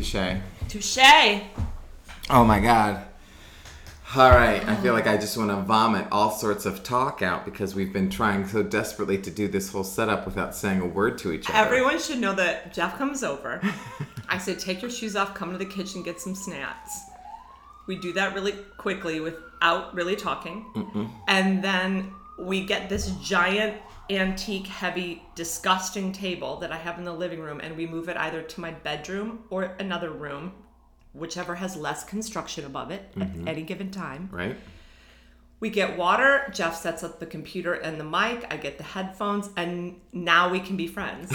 Touche. Touche. Oh my god. All right, I feel like I just want to vomit all sorts of talk out because we've been trying so desperately to do this whole setup without saying a word to each other. Everyone should know that Jeff comes over. I say, take your shoes off, come to the kitchen, get some snacks. We do that really quickly without really talking. And then we get this giant, antique, heavy, disgusting table that I have in the living room, and we move it either to my bedroom or another room, whichever has less construction above it at mm-hmm. any given time. Right? We get water. Jeff sets up the computer and the mic. I get the headphones, and now we can be friends.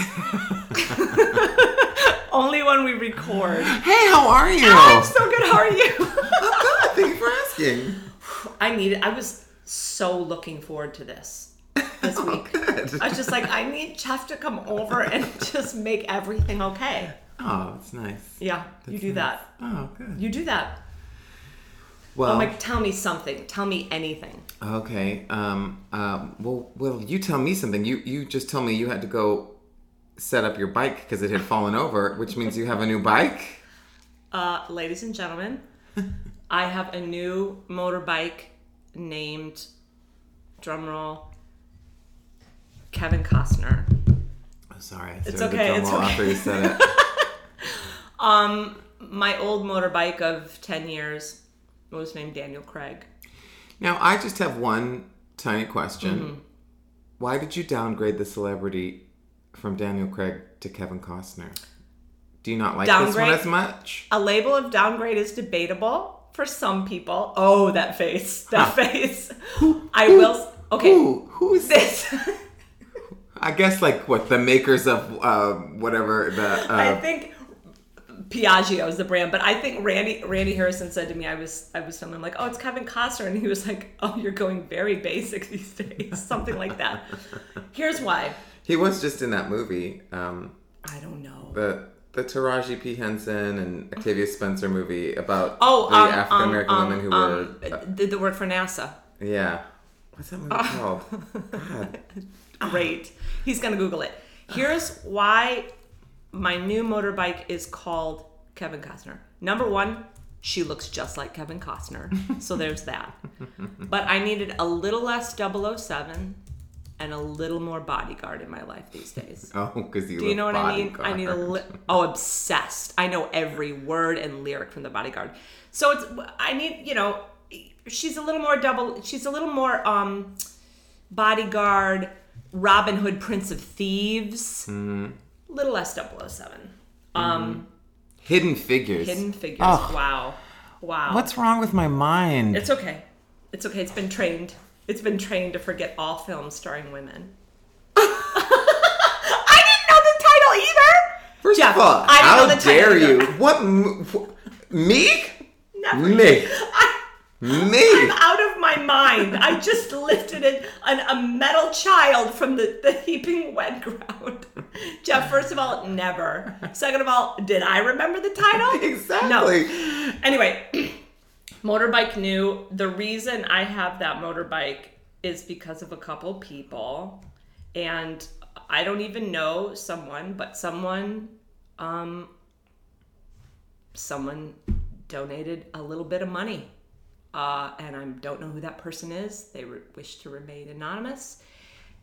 Only when we record. Hey, how are you? I'm so good. How are you? I'm good. Thank you for asking. I needed. I was so looking forward to this this week. good. I was just like, I need Jeff to come over and just make everything okay. Oh, it's nice. Yeah, you do that. Oh, good. You do that. Well, I'm like, tell me something. Tell me anything. okay. Um, um, well, well, you tell me something. You you just told me you had to go set up your bike because it had fallen over, which means you have a new bike. Uh, ladies and gentlemen, I have a new motorbike named, drumroll, Kevin Costner. Oh, sorry, I It's okay, it's okay. after you said it. Um, my old motorbike of 10 years was named Daniel Craig. Now, I just have one tiny question. Mm-hmm. Why did you downgrade the celebrity from Daniel Craig to Kevin Costner? Do you not like this one Downgrade? as much? A label of downgrade is debatable for some people. Oh, that face. That face. I will. Okay. Who? Who is this? I guess like what the makers of uh, whatever the. I Uh, think Piaggio is the brand, but I think Randy Randy Harrison said to me, I was I was telling him like, oh, it's Kevin Costner, and he was like, oh, you're going very basic these days, something like that. Here's why. he was just in that movie, um, I don't know. the the Taraji P Henson and Octavia Spencer movie about Oh, the um, African American um, women who um, were. um, did the work for NASA. yeah. What's that movie called? God. Great. He's gonna Google it. Here's why my new motorbike is called Kevin Costner. Number one, she looks just like Kevin Costner. So there's that. But I needed a little less 007 and a little more bodyguard in my life these days. Oh, because you. Do you know what I mean? I need a li- oh obsessed. I know every word and lyric from the bodyguard. So it's I need you know she's a little more double. She's a little more um bodyguard, Robin Hood, Prince of Thieves. Little less 007. Um, Hidden Figures. Hidden Figures. Ugh. Wow, wow. What's wrong with my mind? It's okay. It's okay. It's been trained. It's been trained to forget all films starring women. I didn't know the title either. First Jeff, of all, I didn't how know the title dare either. you? What? m- wh- Me? Never. Me? I, Me? I'm out of my mind. I just lifted an, an, a metal child from the, the heaping wet ground. Jeff, first of all, never. Second of all, did I remember the title? Exactly. No. Anyway, motorbike new. The reason I have that motorbike is because of a couple people. And I don't even know someone, but someone um someone donated a little bit of money. Uh, and I don't know who that person is. They re- wish to remain anonymous.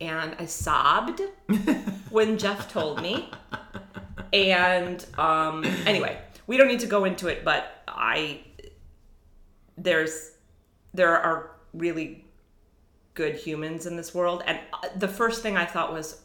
And I sobbed when Jeff told me. And um, anyway, we don't need to go into it, but I there's there are really good humans in this world, and uh, the first thing I thought was,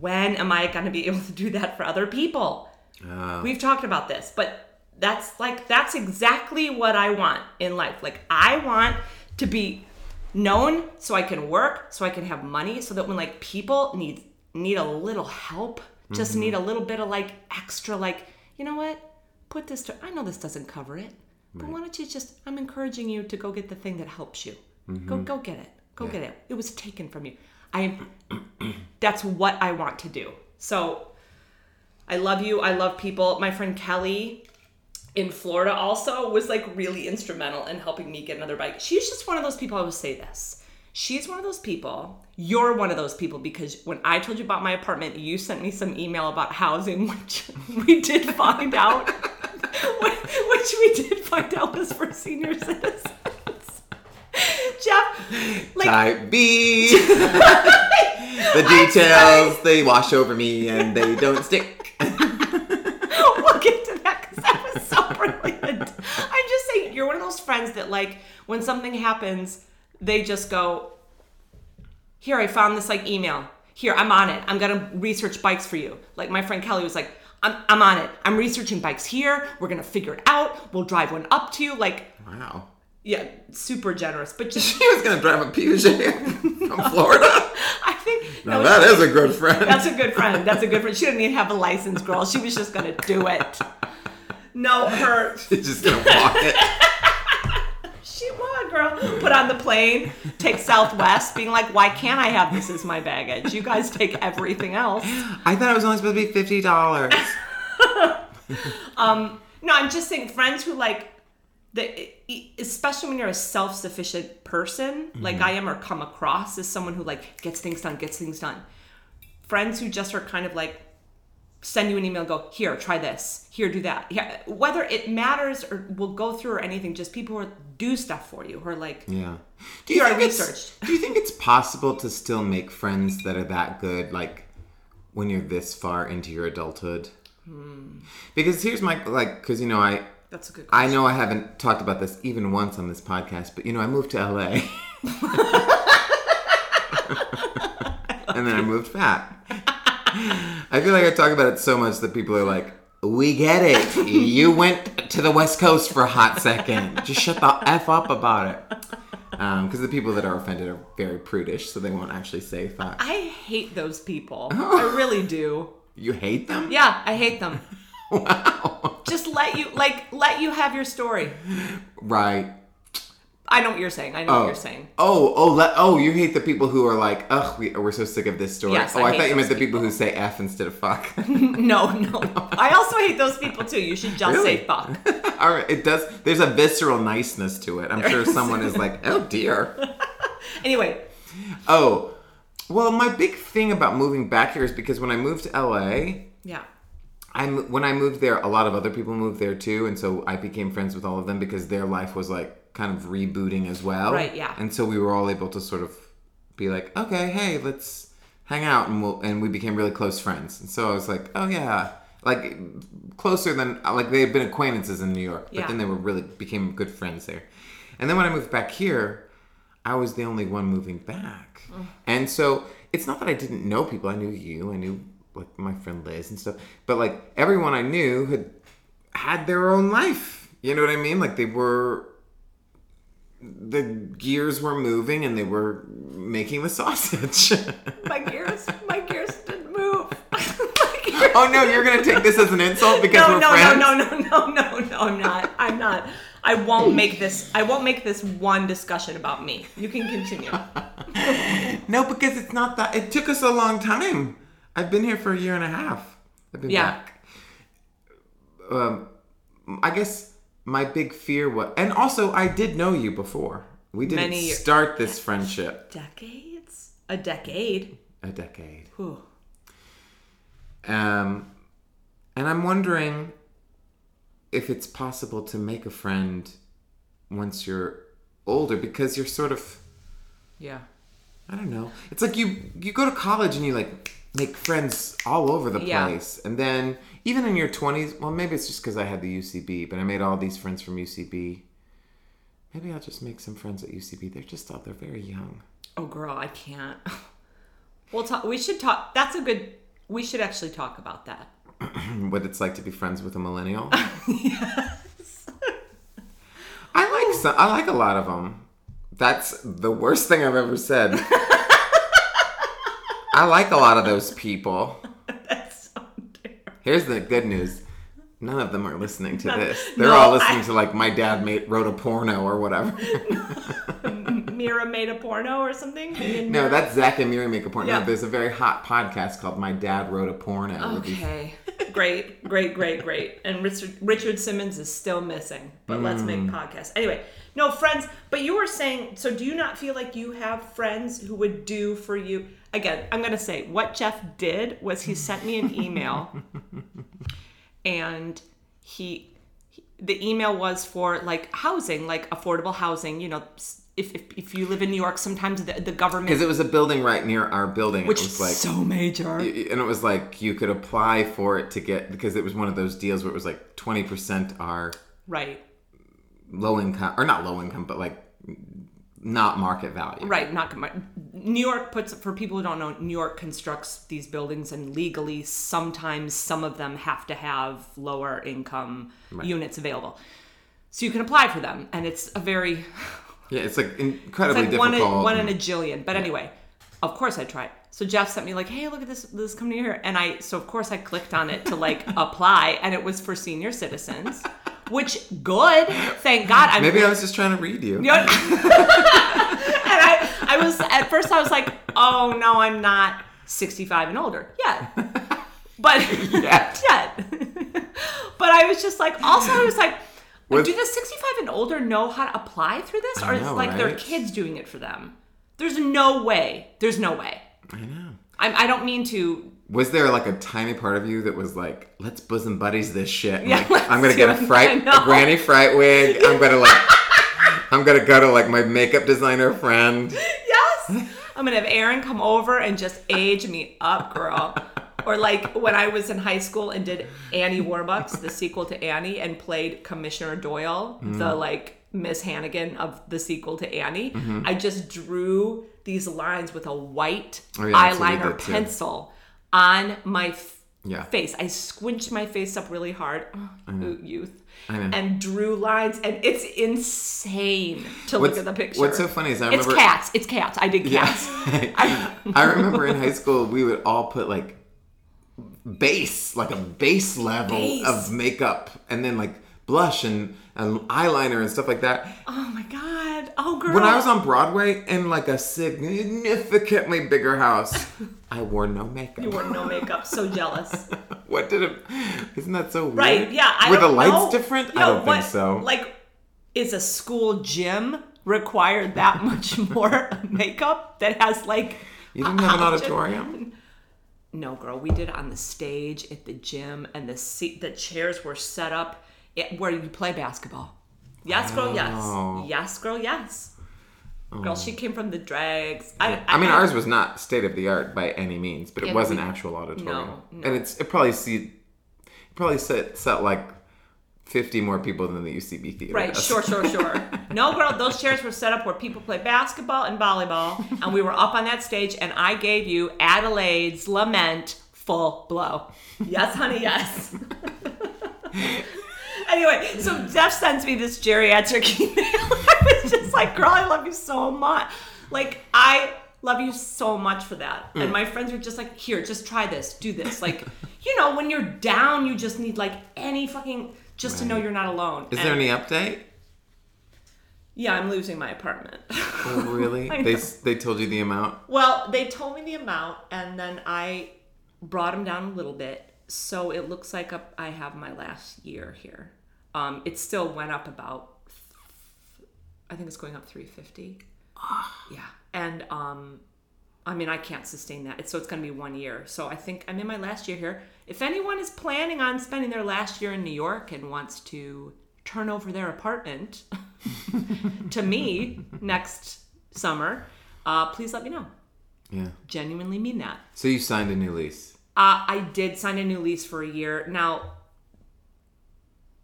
when am I going to be able to do that for other people? Oh. We've talked about this, but that's like that's exactly what I want in life. Like I want to be known so I can work, so I can have money, so that when like people need need a little help, just mm-hmm. need a little bit of like extra like, you know what? Put this to I know this doesn't cover it. But why don't you just I'm encouraging you to go get the thing that helps you. Go mm-hmm. go get it. Go get it. It was taken from you. I that's what I want to do. So I love you. I love people. My friend Kelly in Florida also was like really instrumental in helping me get another bike. She's just one of those people. I will say this. She's one of those people. You're one of those people because when I told you about my apartment, you sent me some email about housing, which we did find out which we did find out was for senior citizens. Jeff, like, Type B. the details they wash over me and they don't stick. we'll get to that because that was so brilliant. I'm just saying, you're one of those friends that, like, when something happens, they just go, Here, I found this, like, email. Here, I'm on it. I'm to research bikes for you. Like, my friend Kelly was like, I'm, I'm on it. I'm researching bikes here. We're to figure it out. We'll drive one up to you. Like, Wow. yeah, super generous. But just, She was gonna drive a Peugeot from Florida. I think. Now no, that is a good friend. That's a good friend. That's a good friend. She didn't even have a license, girl. She was just gonna do it. No, her. She's just gonna walk it. Girl. Put on the plane, take Southwest, being like, why can't I have this as my baggage? You guys take everything else. I thought it was only supposed to be fifty dollars. Um, no, I'm just saying, friends who like, the, especially when you're a self-sufficient person, mm-hmm. like I am, or come across as someone who like gets things done, gets things done. Friends who just are kind of like send you an email, go here, try this, here, do that. Yeah, whether it matters or will go through or anything, just people who do stuff for you, who are like, Yeah. Do you think researched. Do you think it's possible to still make friends that are that good, like when you're this far into your adulthood? Hmm. Because here's my like, because you know I that's a good. I know I haven't talked about this even once on this podcast, but you know I moved to LA, and then I moved back. I feel like I talk about it so much that people are like, "We get it. You went to the West Coast for a hot second. Just shut the f up about it." Um, because the people that are offended are very prudish, so they won't actually say fuck. I hate those people. I really do. You hate them? Yeah, I hate them. Wow. Just let you like let you have your story. Right. I know what you're saying. I know what oh. you're saying. Oh, oh, let, oh! You hate the people who are like, ugh, we, we're so sick of this story. Yes, oh, I I, thought you meant the people who say f instead of fuck. No, no. I also hate those people too. You should just Really? say fuck. All right, it does. There's a visceral niceness to it. I'm sure is. someone is like, oh dear. Anyway, Oh, well, my big thing about moving back here is because when I moved to LA, yeah. I'm when I moved there, a lot of other people moved there too, and so I became friends with all of them because their life was like kind of rebooting as well. Right, yeah. And so we were all able to sort of be like, okay, hey, let's hang out, and we'll and we became really close friends. And so I was like, oh yeah, like closer than like they had been acquaintances in New York, but Yeah. then they were really became good friends there. And then when I moved back here, I was the only one moving back, mm. and so it's not that I didn't know people. I knew you, I knew like my friend Liz and stuff, but like everyone I knew had had their own life. You know what I mean? Like they were the gears were moving and they were making the sausage. My gears, my gears didn't move. Gears- oh no, you're gonna take this as an insult because no, we're no, friends. no, no, no, no, no, I'm not. I'm not. I won't make this. I won't make this one discussion about me. You can continue. No, because it's not that. It took us a long time. I've been here for a year and a half. I've been Yeah. back. Um, I guess my big fear was, and also I did know you before. We didn't Many years. start this friendship Decades? A decade? a decade. Whew. Um, and I'm wondering if it's possible to make a friend once you're older because you're sort of Yeah. I don't know. It's like you you go to college and you like make friends all over the Yeah. place, and then even in your twenties, well, maybe it's just because I had the UCB, but I made all these friends from UCB. Maybe I'll just make some friends at UCB. They're just all they're very young. Oh, girl, I can't. We'll talk. We should talk. That's a good. We should actually talk about that. what it's like to be friends with a millennial. yes. I like some, I like a lot of them. That's the worst thing I've ever said. I like a lot of those people. That's so terrible. Here's the good news. None of them are listening to this. They're No, all listening I- to like my dad made wrote a porno or whatever. Mira made a porno or something. Me no, Mira- that's Zach and Miri make a porno. Yeah. No, there's a very hot podcast called My Dad Wrote a Porno. these- Okay. great, great, great, great. And Richard, Richard Simmons is still missing. But let's make Mm. podcasts. Anyway, no friends. But you were saying, so do you not feel like you have friends who would do for you? Again, I'm going to say what Jeff did was he sent me an email and he, he the email was for like housing, like affordable housing. You know, if if, if you live in New York, sometimes the, the government, Because it was a building right near our building. which it was like is so major. and it was like you could apply for it to get because it was one of those deals where it was like 20% are right, low income or not low income but like not market value right. Not New York puts for people who don't know. New York constructs these buildings, and legally, sometimes some of them have to have lower income units available. So you can apply for them, and it's a very yeah it's like incredibly It's like one in, difficult one in a jillion. But anyway, of course I tried. So Jeff sent me like, "Hey, look at this this company here," and I so of course I clicked on it to like apply, and it was for senior citizens, which good, thank God. I'm maybe i was just trying to read you You know- and I I was at first I was like, "Oh no, I'm not 65 and older yet," but Yet. yet. but I was just like, also I was like. Was- do the 65 and older know how to apply through this? Or I is it know, like their kids doing it for them? There's no way. There's no way. i know I'm, I don't mean to. Was there like a tiny part of you that was like let's bosom buddies this shit. And, Yeah, like, i'm gonna get a fright a granny fright wig. I'm gonna like i'm gonna go to like my makeup designer friend. Yes! I'm to have Aaron come over and just age me up, girl. Or like when I was in high school and did Annie Warbucks, the sequel to Annie, and played Commissioner Doyle, mm. the like Miss Hannigan of the sequel to Annie. Mm-hmm. I just drew these lines with a white Oh, yeah, that's what you eyeliner pencil on my f- Yeah. face. I squinched my face up really hard. Oh, youth. I. And drew lines, and it's insane to What's- look at the picture. what's so funny is I remember it's cats. It's cats. I did cats. I, I remember in high school we would all put like base, like a base level Base. of makeup, and then like blush and, and eyeliner and stuff like that. Oh my god. Oh girl. When I was on Broadway in like a significantly bigger house, I wore no makeup. you wore no makeup. So jealous. what did it? Isn't that so weird? Right. Yeah. I Were the lights know. different? I Yo, don't what- think so. Like, is a school gym required that much more makeup that has like? you didn't have an auditorium. No, girl. We did it on the stage at the gym, and the seat, the chairs were set up where you play basketball. Yes, girl. Oh. Yes. Yes, girl. Yes. Girl, she came from the drags. I, I mean, ours was not state of the art by any means, but it Yeah, was we- an actual auditorium, No, no. and it's it probably see, it probably set set like fifty more people than the UCB theater. Right, does. sure, sure, sure. No, girl, those chairs were set up where people play basketball and volleyball, and we were up on that stage, and I gave you Adelaide's Lament full blow. Yes, honey, yes. anyway, so Jeff sends me this geriatric email. I was just like, girl, I love you so much. Like, I love you so much for that. Mm. And my friends were just like, here, just try this, do this. Like, you know, when you're down, you just need like any fucking, just to know you're not alone. Is And- there any update? yeah, I'm losing my apartment. Oh, really? They they told you the amount. well, they told me the amount, and then I brought them down a little bit, so it looks like a, I have my last year here. Um, it still went up about, I think it's going up 350. Yeah, and um, I mean I can't sustain that. It's, so it's going to be one year. So I think I'm in my last year here. If anyone is planning on spending their last year in New York and wants to turn over their apartment to me next summer, uh, please let me know. Yeah. Genuinely mean that. So you signed a new lease. Uh, I did sign a new lease for a year. Now,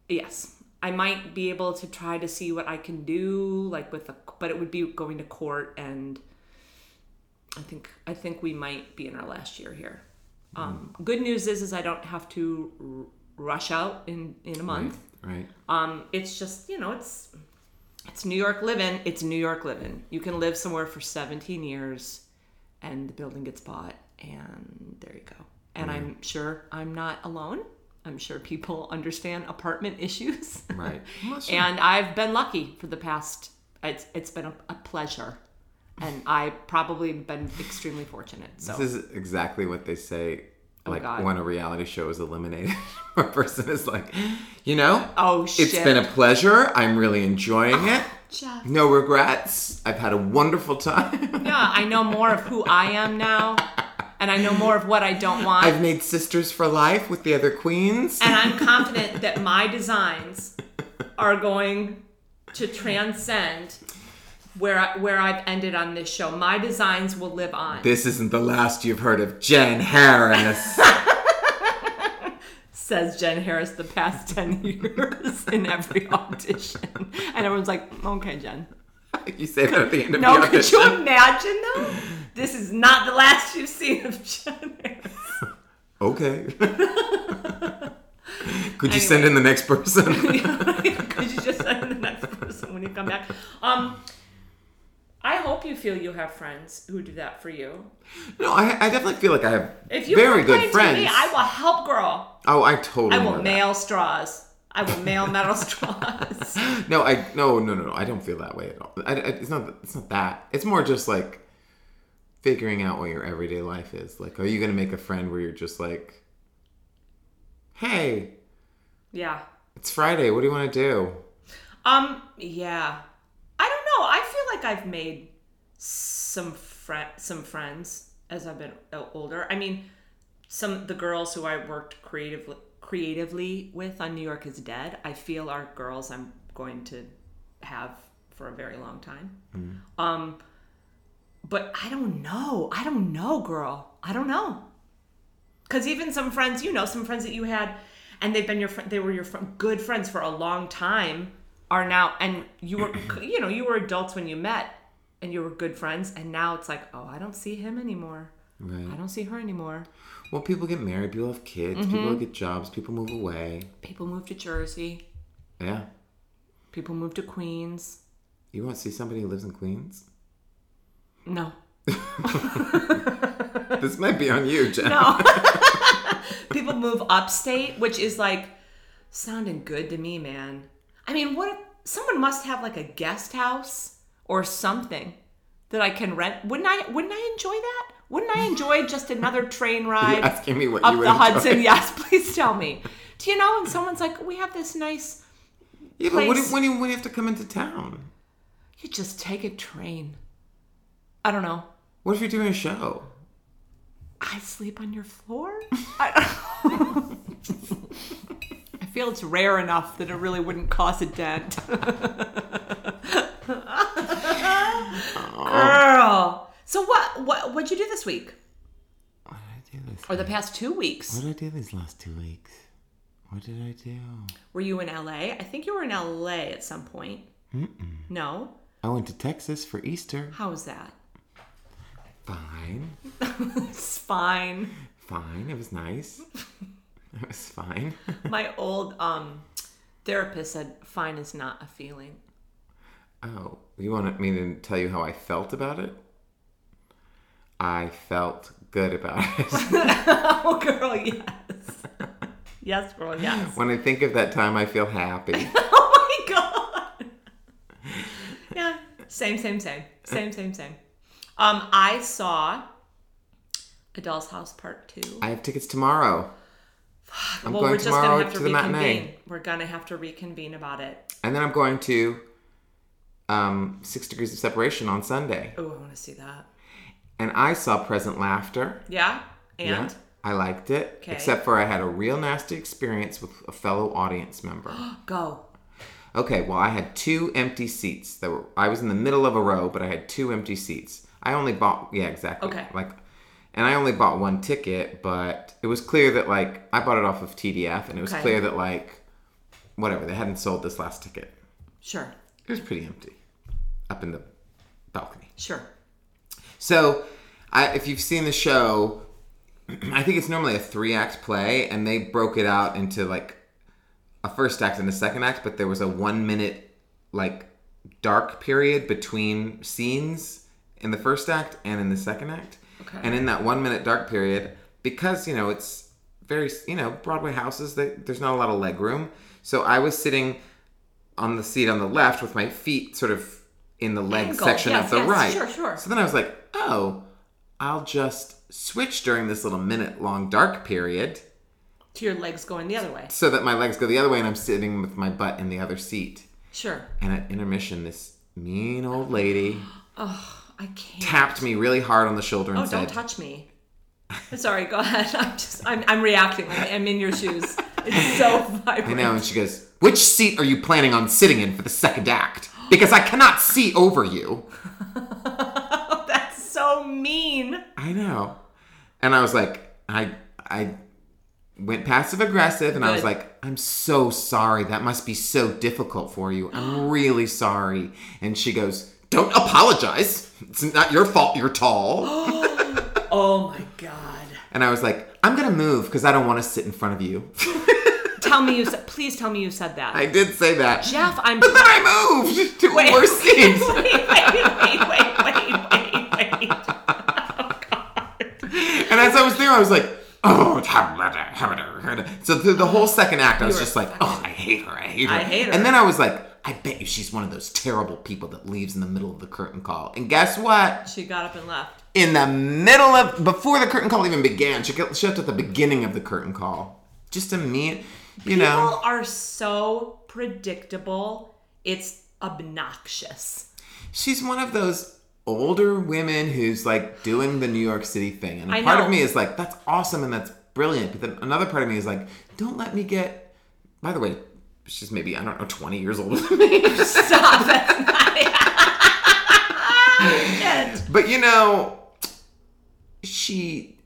yes, I might be able to try to see what I can do, like with a, but it would be going to court, and I think I think we might be in our last year here. Um, good news is, is I don't have to r- rush out in in a month. Right. Um, it's just you know it's it's New York living. It's New York living. You can live somewhere for 17 years, and the building gets bought, and there you go. And I'm sure I'm not alone. I'm sure people understand apartment issues. Right. and I've been lucky for the past. It's it's been a, a pleasure, and I probably been extremely fortunate. So This is exactly what they say. Oh, like Oh, when a reality show is eliminated, a person is like, you know, oh shit, it's been a pleasure. I'm really enjoying ah, it. Jeff. No regrets. I've had a wonderful time. Yeah, I know more of who I am now, and I know more of what I don't want. I've made sisters for life with the other queens. and I'm confident that my designs are going to transcend where I, where I've ended on this show. My designs will live on. This isn't the last you've heard of Jen Harris. says Jen Harris the past 10 years in every audition. And everyone's like, okay, Jen. you say that at the end of No, the could you imagine though? This is not the last you've seen of Harris. Okay. Could you send in the next person? Could you just send in the next person when you come back? Um, I hope you feel you have friends who do that for you. no, I, I definitely feel like I have If you very good to friends. me, I will help, girl. oh, I totally. I will mail straws. I will mail metal straws. No, I no no no no. I don't feel that way at all. I, I- it's not it's not that. It's more just like figuring out what your everyday life is. Like, are you gonna make a friend where you're just like, hey, Yeah. it's Friday. What do you want to do? Um, yeah. I don't know. I feel like I've made some fri some friends as I've been older. I mean, some the girls who I worked creatively creatively with on New York is Dead. I feel are girls I'm going to have for a very long time. Um, but I don't know. I don't know, girl. I don't know. Because even some friends, you know, some friends that you had, and they've been your friend, they were your fr- good friends for a long time, are now, and you were, you know, you were adults when you met, and you were good friends, and now it's like, oh, I don't see him anymore. Right. I don't see her anymore. Well, people get married. People have kids. Mm-hmm. People get jobs. People move away. People move to Jersey. Yeah. People move to Queens. You want to see somebody who lives in Queens? No, this might be on you, Jen. no. People move upstate, which is like sounding good to me, man. I mean, what if someone must have like a guest house or something that I can rent? Wouldn't I? Wouldn't I enjoy that? Wouldn't I enjoy just another train ride You're asking me what up the enjoy. Hudson? Yes, please tell me. Do you know? And someone's like, "We have this nice." Yeah, but what place. if, when, you, when you have to come into town? You just take a train. I don't know. What if you're doing a show? I sleep on your floor? I, I feel it's rare enough that it really wouldn't cause a dent. Girl. So what what what'd you do this week? What did I do this? Or the past two weeks? What did I do these last two weeks? What did I do? Were you in LA? I think you were in LA at some point. No? I went to Texas for Easter. How was that? Fine. It's fine. Fine. It was nice. It was fine. My old um therapist said fine is not a feeling. Oh, you want me to tell you how I felt about it? I felt good about it. Oh girl, yes. yes, girl, yes. when I think of that time, I feel happy. Oh my god. Yeah. Same, same, same. Same, same, same. Um, I saw A Doll's House Part Two. I have tickets tomorrow. I'm well, going we're just tomorrow gonna have to, to the reconvene. matinee. We're gonna have to reconvene about it. And then I'm going to um, Six Degrees of Separation on Sunday. Oh, I want to see that. And I saw Present Laughter. Yeah. And Yeah, I liked it. Okay. Except for I had a real nasty experience with a fellow audience member. go. Okay, well, I had two empty seats. That were I was in the middle of a row, but I had two empty seats. I only bought yeah, exactly. Okay. Like, and I only bought one ticket, but it was clear that like I bought it off of TDF, and it was Okay. clear that like whatever they hadn't sold this last ticket. Sure. It was pretty empty, up in the balcony. Sure. So, I, if you've seen the show, I think it's normally a three act play, and they broke it out into like a first act and a second act, but there was a one minute like dark period between scenes in the first act and in the second act. Okay. And in that one minute dark period, because you know it's very you know Broadway houses, they, there's not a lot of leg room. So I was sitting on the seat on the left with my feet sort of in the leg Angle. section Yes, of the yes, right. sure, sure. So then I was like, oh, I'll just switch during this little minute long dark period To your legs going the other way. so that my legs go the other way and I'm sitting with my butt in the other seat. Sure. And at intermission, this mean old lady Oh, I can't. tapped me really hard on the shoulder and oh, said Oh, said, don't touch me. Sorry, go ahead. I'm just I'm I'm reacting. I'm in your shoes. It's so vibrant. I know. And she goes, Which seat are you planning on sitting in for the second act? Because I cannot see over you. So mean. I know. And I was like, I I went passive aggressive and I was like, I'm so sorry. That must be so difficult for you. I'm really sorry. And she goes, Don't apologize. It's not your fault you're tall. Oh my god. and I was like, I'm gonna move because I don't want to sit in front of you. Tell me you said. Please tell me you said that. I did say that. Jeff, I'm. But then I moved to Wait, a worse wait, seat. wait, wait, wait, as I was there, I was like, oh, so through the whole second act, I was just like, oh, I hate her, I hate her. I hate her. And then I was like, I bet you she's one of those terrible people that leaves in the middle of the curtain call. And guess what? She got up and left. In the middle of, before the curtain call even began, she got- she left at the beginning of the curtain call. Just to me, you People know. are so predictable. It's obnoxious. she's one of those older women who's like doing the New York City thing. And a I part know. of me is like, that's awesome and that's brilliant. But then another part of me is like, don't let me get. By the way, she's maybe, I don't know, 20 years older than me. Stop. It. but you know, she.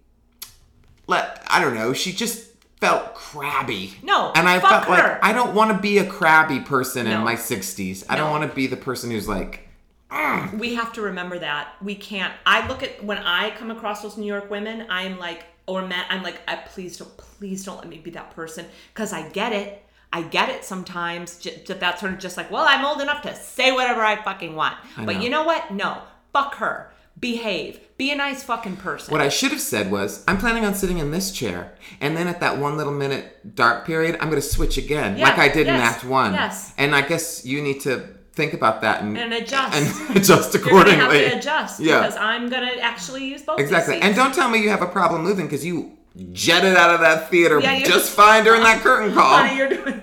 Let, I don't know, she just felt crabby. No, And I felt her. like, I don't want to be a crabby person in my 60s. I don't want to be the person who's like, we have to remember that we can't i look at when i come across those new york women i'm like or men i'm like I, please don't please don't let me be that person. Because i get it. I get it sometimes j- that that's sort of just like well i'm old enough to say whatever i fucking want. But you know what? No. Fuck her. Behave. Be a nice fucking person. What I should have said was, I'm planning on sitting in this chair, and then at that one little minute dark period, I'm going to switch again, like I did in yes, Act One. yes. And I guess you need to think about that and, And adjust. and adjust you're gonna accordingly. have to adjust Yeah. because i'm gonna actually use both exactly. And don't tell me you have a problem moving because you jetted out of that theater Yeah, just fine during that curtain call. Honey, you're doing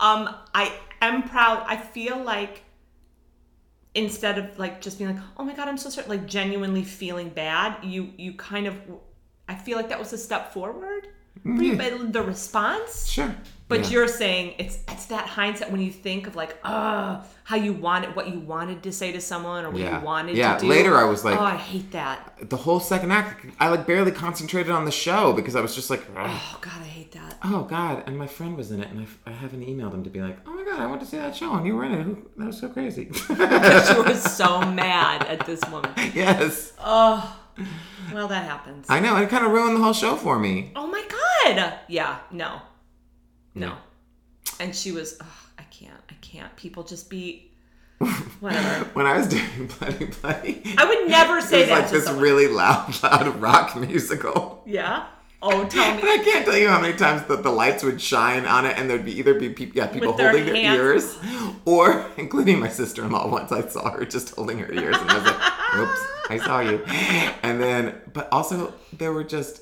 um i am proud i feel like instead of like just being like oh my god i'm so sorry like genuinely feeling bad you you kind of i feel like that was a step forward for you, but the response Sure. But Yeah. you're saying it's it's that hindsight when you think of like oh, how you wanted what you wanted to say to someone or what Yeah. you wanted Yeah, to do later I was like- oh i hate that the whole second act, I like barely concentrated on the show because I was just like, Ugh. oh god i hate that oh god. And my friend was in it, and I, I haven't emailed him to be like, oh my god, I went to see that show, and you were in it. That was so crazy. you were so mad at this woman yes. oh well that happens I know. It kind of ruined the whole show for me. Oh my god! Yeah, no, no. And she was, I can't, I can't. People just be, whatever. When I was doing Bloody Bloody, I would never say it was that like this someone. really loud, loud rock musical. Yeah. Oh, tell And me. I can't tell you how many times that the lights would shine on it, and there'd be either be people, yeah, people With holding their ears, or including my sister-in-law. Once I saw her just holding her ears, and I was like, "Oops, I saw you." And then, but also there were just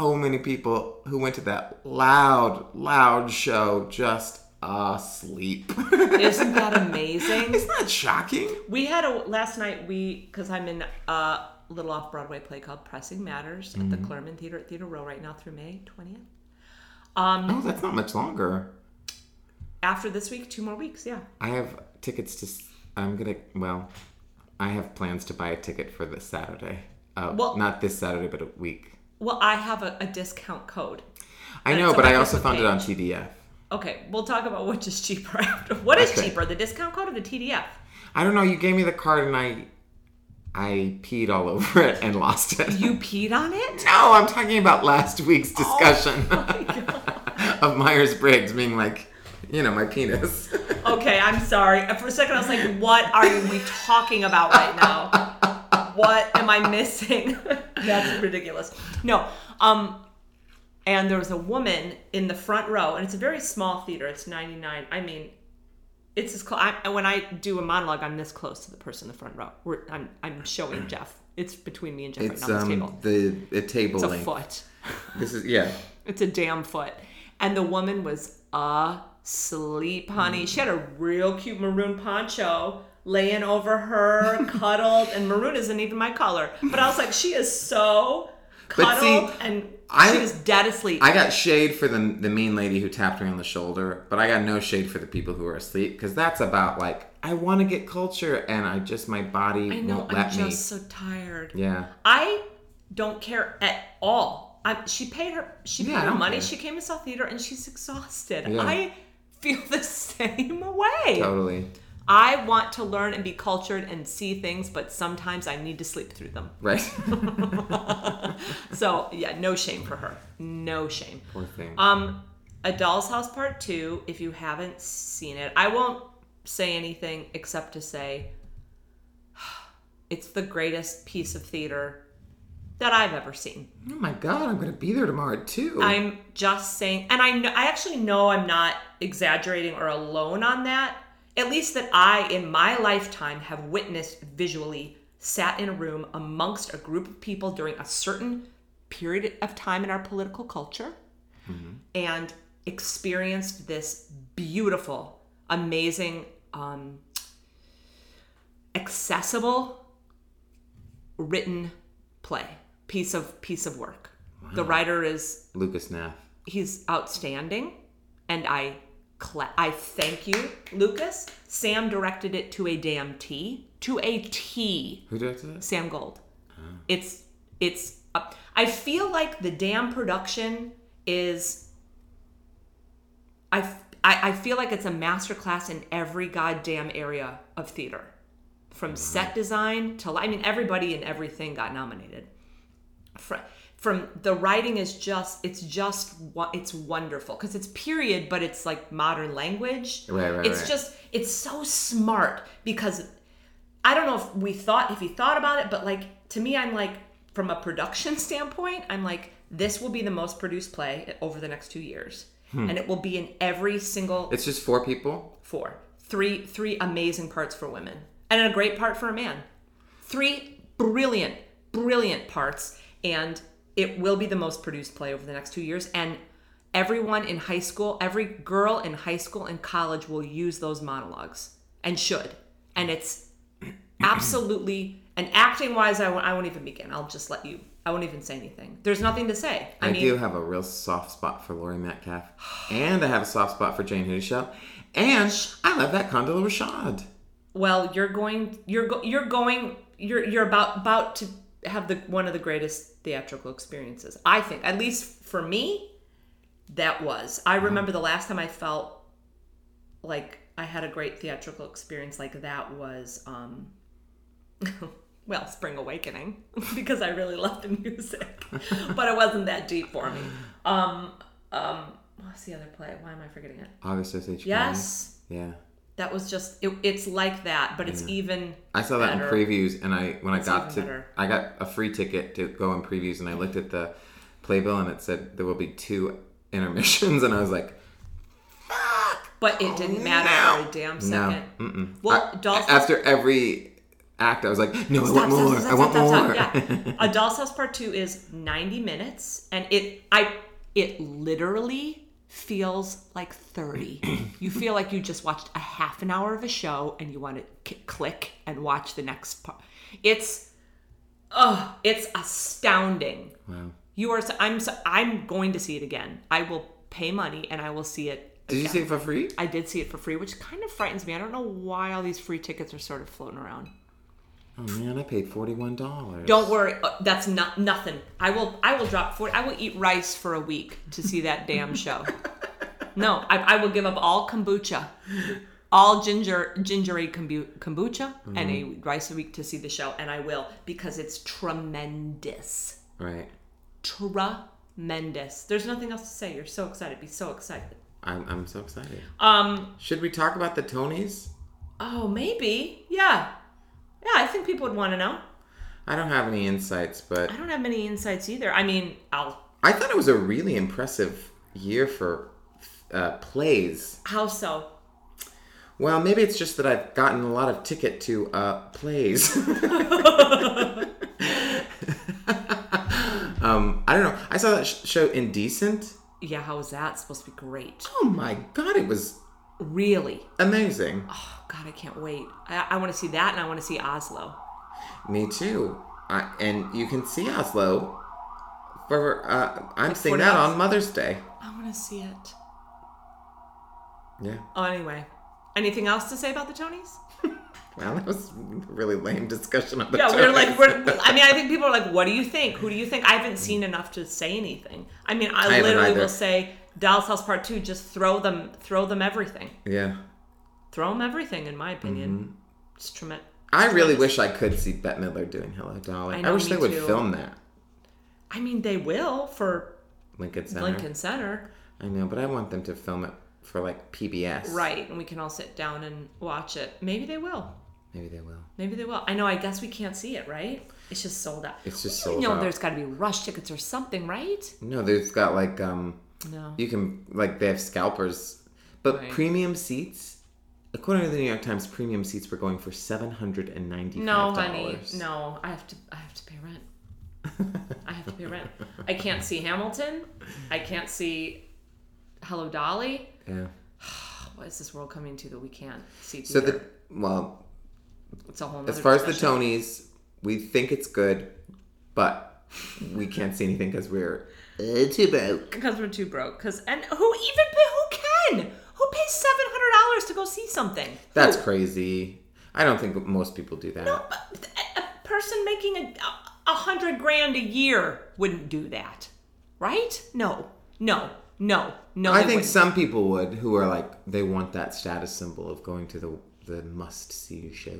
so many people who went to that loud, loud show just asleep. Isn't that amazing? Isn't that shocking? We had a last night. We because I'm in a little off Broadway play called Pressing Matters at the Mm-hmm. Clurman Theater at Theater Row right now through May twentieth. Oh, that's not much longer. After this week, two more weeks. Yeah. I have tickets to. I'm gonna. Well, I have plans to buy a ticket for this Saturday. Uh, Well- not this Saturday, but a week. Well, I have a, a discount code. I know, but I also found it on. TDF. Okay, we'll talk about which is cheaper after. What is Okay. cheaper, the discount code or the TDF? I don't know. You gave me the card, and I, I peed all over it and lost it. You peed on it? no, I'm talking about last week's oh discussion Oh my God. of Myers Briggs being like, you know, my penis. Okay, I'm sorry. For a second, I was like, "What are we talking about right now? What am I missing?" That's ridiculous. No, um, and there was a woman in the front row, and it's a very small theater. It's 99. I mean, it's as close. I, when I do a monologue, I'm this close to the person in the front row. We're, I'm, I'm showing Jeff. It's between me and Jeff it's right now. This um table. the the table It's a foot. This is yeah. It's a damn foot. And the woman was asleep, honey. She had a real cute maroon poncho laying over her, cuddled, and maroon isn't even my color. But I was like, she is so cuddled, and I- she was dead asleep. I got shade for the the mean lady who tapped me on the shoulder, but I got no shade for the people who are asleep because that's about like I want to get culture and I just my body I know. won't let me. I'm just so tired. Yeah. I don't care at all. I, she paid her. She paid I her money. care. She came to South Theater, and she's exhausted. Yeah. I feel the same way. Totally. I want to learn and be cultured and see things, but sometimes I need to sleep through them. Right. So yeah, no shame for her. No shame. Poor thing. Um, A Doll's House Part Two. If you haven't seen it, I won't say anything except to say it's the greatest piece of theater that I've ever seen. oh my god, I'm gonna be there tomorrow too. I'm just saying, and I know, I actually know I'm not exaggerating or alone on that. At least that I, in my lifetime, have witnessed visually, sat in a room amongst a group of people during a certain period of time in our political culture and experienced this beautiful, amazing, um, accessible, written play piece of piece of work. The writer is Lucas Hnath. he's outstanding and i cla- i thank you lucas. Sam directed it to a damn t to a t. Who directed it? sam gold. It's it's uh, i feel like the damn production is I I feel like it's a masterclass in every goddamn area of theater. From set design to i mean everybody and everything got nominated. From, from the writing is just it's just it's wonderful. Because it's period but it's like modern language. Right, right, it's right. just it's so smart because i don't know if we thought if he thought about it but like to me i'm like from a production standpoint i'm like this will be the most produced play over the next two years. Hmm. and it will be in every single It's just four people. four. Three three amazing parts for women. And a great part for a man. Three brilliant brilliant parts. And it will be the most produced play over the next two years. And everyone in high school every girl in high school and college will use those monologues and should. And it's absolutely and acting wise I won't, I won't even begin. I'll just let you i won't even say anything. There's nothing to say. I, I, mean do have a real soft spot for Laurie Metcalf, and I have a soft spot for Jayne Houdyshell, and I love that Condola Rashad. well you're going you're go, you're going you're you're about about to have the one of the greatest theatrical experiences. I think at least for me that was. I remember the last time i felt like i had a great theatrical experience like that was um well spring awakening because i really loved the music but it wasn't that deep for me. Um um what's the other play? Why am i forgetting it? August Osage yes. Yeah. That was just it, it's like that but it's even I saw that better. in previews, and I when I got to, better. I got a free ticket to go in previews, and I looked at the playbill, and it said there will be two intermissions, and I was like, but it oh, didn't matter no. for a damn no, second mm-mm. well I- Doll's after every act, I was like, no, I want stop, more, stop, I want stop, stop, more. stop. Yeah. A Doll's House Part Two is ninety minutes, and it I it literally feels like thirty. you feel like you just watched a half an hour of a show, and you want to k- click and watch the next part. It's oh, it's astounding. Wow. You are. I'm. so- I'm going to see it again. I will pay money, and I will see it. Did you see it for free? I did see it for free, which kind of frightens me. I don't know why all these free tickets are sort of floating around. Oh man, I paid forty one dollars. Don't worry, uh, that's not nothing. I will I will drop for I will eat rice for a week to see that damn show. No, I, I will give up all kombucha, all ginger gingery kombu- kombucha, and a rice a week to see the show, and I will because it's tremendous, Right. tremendous. There's nothing else to say. You're so excited. Be so excited. I'm, I'm so excited. Um. Should we talk about the Tonys? Oh, maybe. Yeah. Yeah. I think people would want to know. I don't have any insights, but I don't have many insights either. I mean, I'll. I thought it was a really impressive year for uh, plays. How so? Well, maybe it's just that I've gotten a lot of ticket to uh, plays. um, I don't know. I saw that sh- show Indecent. Yeah. How was that supposed to be great? Oh my god, it was Really? amazing. Oh God, I can't wait. I, I want to see that, and I want to see Oslo. Me too. I, and you can see Oslo For uh, I'm seeing that on Mother's Day. I want to see it. Yeah. Oh, anyway. Anything else to say about the Tonys? Well, that was a really lame discussion of the Yeah, we're like, we're, I mean, I think people are like, what do you think? Who do you think? I haven't seen enough to say anything. I mean, I, I literally will say, Doll's House Part 2, just throw them, throw them everything. yeah. Throw them everything, in my opinion. Mm-hmm. It's tremendous. I really wish I could see Bette Midler doing Hello Dolly. I I, wish they would too. film that. I mean, they will for Lincoln Center. Lincoln Center. I know, but I want them to film it for like PBS. Right, and we can all sit down and watch it. Maybe they will. Maybe they will. Maybe they will. I know. I guess we can't see it, right? It's just sold out. It's just sold You know, out. there's got to be rush tickets or something, right? No, they've got like um No. you can like they have scalpers. But Right. premium seats according to the New York Times, premium seats were going for seven hundred and ninety No, honey. No, I have to. I have to pay rent. I have to pay rent. I can't see Hamilton. I can't see Hello Dolly. Yeah. What is this world coming to that we can't see? So Theater? the well, it's a whole. as far as the. Tonys, we think it's good, but we can't see anything because we're uh, too broke. because we're too broke. Because and who even who can who pays seven hundred dollars to go see something? That's Who? crazy. I don't think most people do that. No, but a person making a a hundred grand a year wouldn't do that, right? No, no, no, no. I think wouldn't. some people would who are like they want that status symbol of going to the the must see show.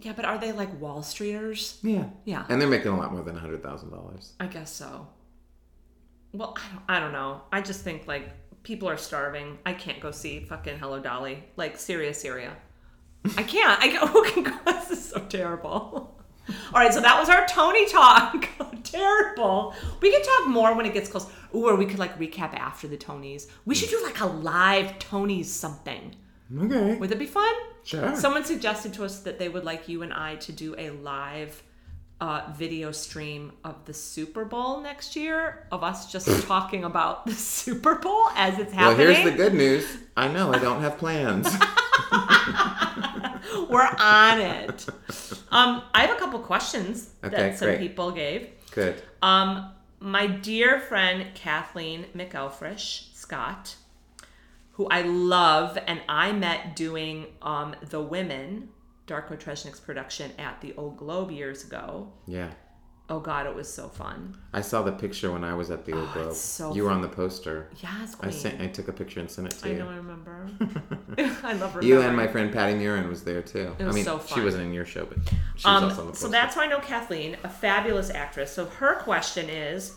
Yeah, but are they like Wall Streeters? Yeah. Yeah. And they're making a lot more than hundred thousand dollars. I guess so. Well, I don't, I don't know. I just think like people are starving. I can't go see fucking Hello Dolly. Like Syria, Syria. I can't. I go. Who can go? This is so terrible. All right, so that was our Tony talk. Oh, terrible. We can talk more when it gets close. Ooh, or we could like recap after the Tonys. We should do like a live Tonys something. Okay. Would that be fun? Sure. Someone suggested to us that they would like you and I to do a live uh, video stream of the Super Bowl next year of us just talking about the Super Bowl as it's happening. well, here's the good news. I know I don't have plans. We're on it. Um, I have a couple questions Okay, that some great. people gave. good. Um, my dear friend Kathleen McElfresh Scott, who I love, and I met doing um, The Women, Darko Tresnjak's production at the Old Globe years ago. Yeah. Oh God, it was so fun. I saw the picture when I was at the old Globe. Oh, it's so you were on the poster. Yes, I sent. I took a picture and sent it to I you. I know, I remember. I love You and my friend Patti Murin was there too. It was I mean, so she wasn't in your show, but she was Um, also on the poster. so that's why I know Kathleen, a fabulous actress. So her question is,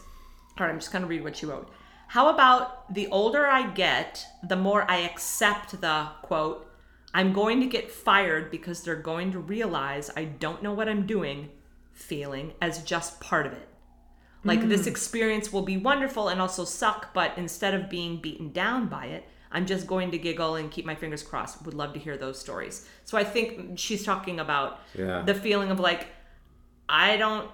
all right, I'm just going to read what she wrote. How about the older I get, the more I accept the quote, I'm going to get fired because they're going to realize I don't know what I'm doing feeling as just part of it. Like this hmm. experience will be wonderful and also suck, but instead of being beaten down by it, I'm just going to giggle and keep my fingers crossed. Would love to hear those stories. So I think she's talking about Yeah. the feeling of like, I don't,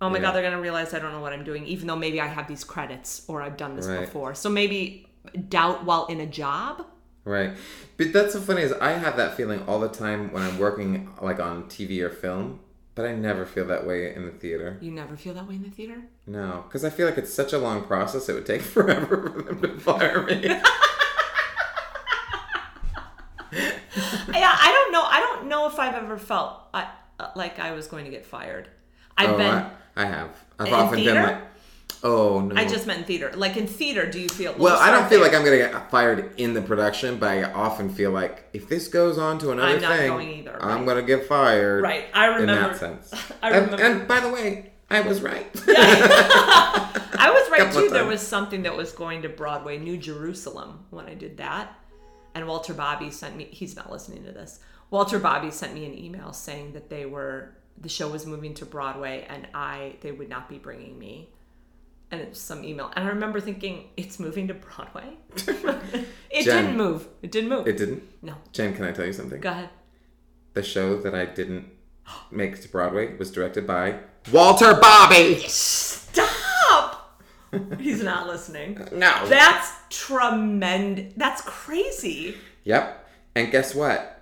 oh my Yeah. God, they're going to realize I don't know what I'm doing, even though maybe I have these credits or I've done this Right. before. So maybe doubt while in a job. Right. But that's so funny is I have that feeling all the time when I'm working like on TV or film, but I never feel that way in the theater. You never feel that way in the theater? No, because I feel like it's such a long process. It would take forever for them to fire me. yeah, I don't know. I don't know if I've ever felt I, uh, like I was going to get fired. I've oh, been. I, I have. I've often theater? been like, oh no. I just meant theater. Like in theater, do you feel? Well, I don't feel there. like I'm gonna get fired in the production, but I often feel like if this goes on to another I'm not thing, going either, I'm gonna get fired. Right. I remember. In that sense. I And, remember. and by the way, I was right. I was right Couple too. There was something that was going to Broadway, New Jerusalem, when I did that. And Walter Bobbie sent me. He's not listening to this. Walter Bobbie sent me an email saying that they were the show was moving to Broadway, and I they would not be bringing me. And it's some email, and I remember thinking, "It's moving to Broadway." it Jen. didn't move. It didn't move. it didn't. no. Jen, can I tell you something? Go ahead. The show that I didn't make to Broadway was directed by Walter Bobbie. Stop. He's not listening. No. That's tremendous. That's crazy. Yep. And guess what?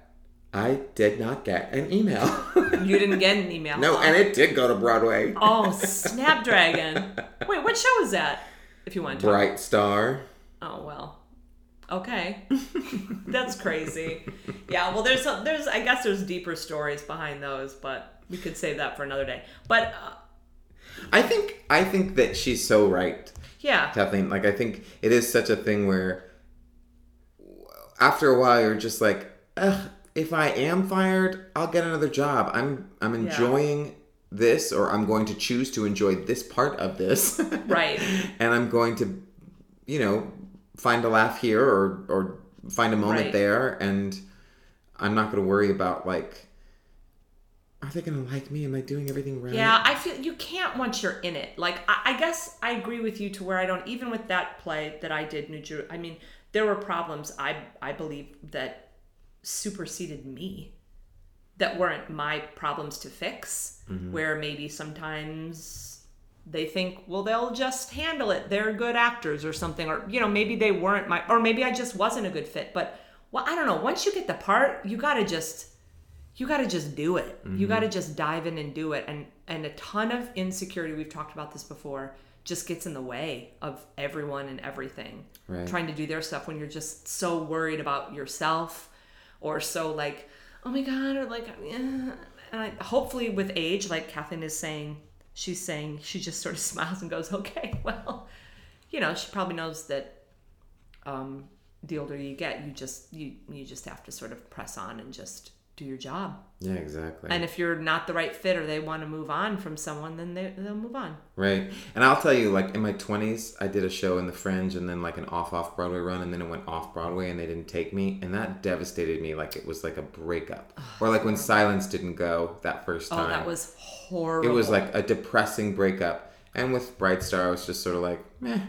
I did not get an email. You didn't get an email. no, and it did go to Broadway. Oh, Snapdragon. Wait, what show is that? If you want to. Bright Star. Oh well. Okay. That's crazy. Yeah, well there's a, there's I guess there's deeper stories behind those, but we could save that for another day. But uh, I think I think that she's so right, yeah. Kathleen. Like I think it is such a thing where after a while you're just like, Ugh, if I am fired, I'll get another job. I'm I'm enjoying this or I'm going to choose to enjoy this part of this. Right. and I'm going to, you know, find a laugh here or or find a moment Right. there, and I'm not going to worry about like, are they going to like me? Am I doing everything right? Yeah, I feel you can't once you're in it. Like I, I guess I agree with you to where I don't even with that play that I did New Jersey. I mean, there were problems I I believe that superseded me that weren't my problems to fix. Mm-hmm. Where maybe sometimes they think, well, they'll just handle it. They're good actors or something, or you know, maybe they weren't my, or maybe I just wasn't a good fit. But well, I don't know. Once you get the part, you gotta just you got to just do it. You got to mm-hmm. just dive in and do it. And and a ton of insecurity, we've talked about this before, just gets in the way of everyone and everything. Right. Trying to do their stuff when you're just so worried about yourself or so like, oh my god, or like eh. and I, hopefully with age, like Kathleen is saying, she's saying she just sort of smiles and goes, "Okay, well, you know, she probably knows that um, the older you get, you just you you just have to sort of press on and just do your job. Yeah, exactly. And if you're not the right fit or they want to move on from someone, then they, they'll move on. Right. And I'll tell you, like in my twenties, I did a show in the Fringe, and then like an off off Broadway run, and then it went off Broadway, and they didn't take me, and that devastated me. Like it was like a breakup, or like when Silence didn't go that first time. Oh, that was horrible. It was like a depressing breakup. And with Bright Star, I was just sort of like, meh.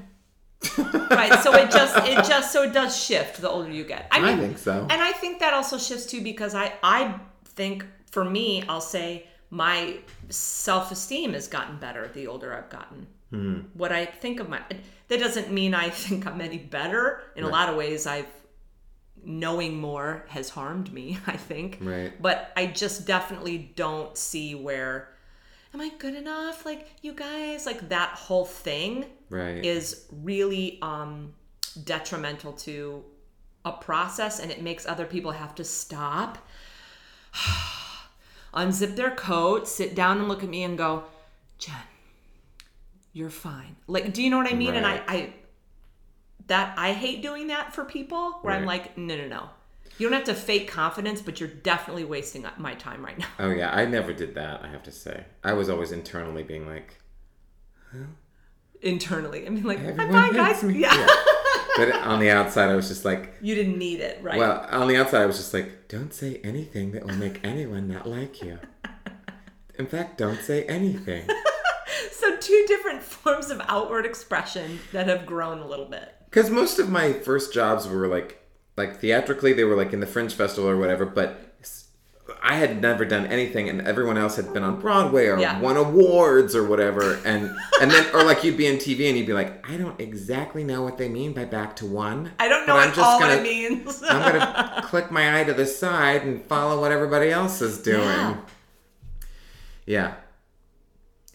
Right. So it just it just so it does shift the older you get. I I think so. and I think that also shifts too because I I think for me I'll say my self esteem has gotten better the older I've gotten. Hmm. What I think of my that doesn't mean I think I'm any better. In a lot of ways, I've knowing more has harmed me. I think. Right. But I just definitely don't see where. Am I good enough? Like you guys, like that whole thing Right. is really um, detrimental to a process and it makes other people have to stop, unzip their coat, sit down and look at me and go, Jen, you're fine. Like, do you know what I mean? And I, I, that I hate doing that for people where I'm like, no, no, no. You don't have to fake confidence, but you're definitely wasting my time right now. oh yeah, I never did that. I have to say, I was always internally being like, Internally, I mean, like, I'm Everyone fine, guys. me. Yeah. but on the outside, I was just like, you didn't need it, right? well, on the outside, I was just like, don't say anything that will make anyone not like you. In fact, don't say anything. So two different forms of outward expression that have grown a little bit. Because most of my first jobs were like, like theatrically, they were like in the Fringe Festival or whatever. But s- I had never done anything, and everyone else had been on Broadway or Yeah. won awards or whatever. And and then or like you'd be in TV and you'd be like, I don't exactly know what they mean by back to one. I don't know I'm just all what gonna- it means. I'm gonna click my eye to the side and follow what everybody else is doing. Yeah. yeah.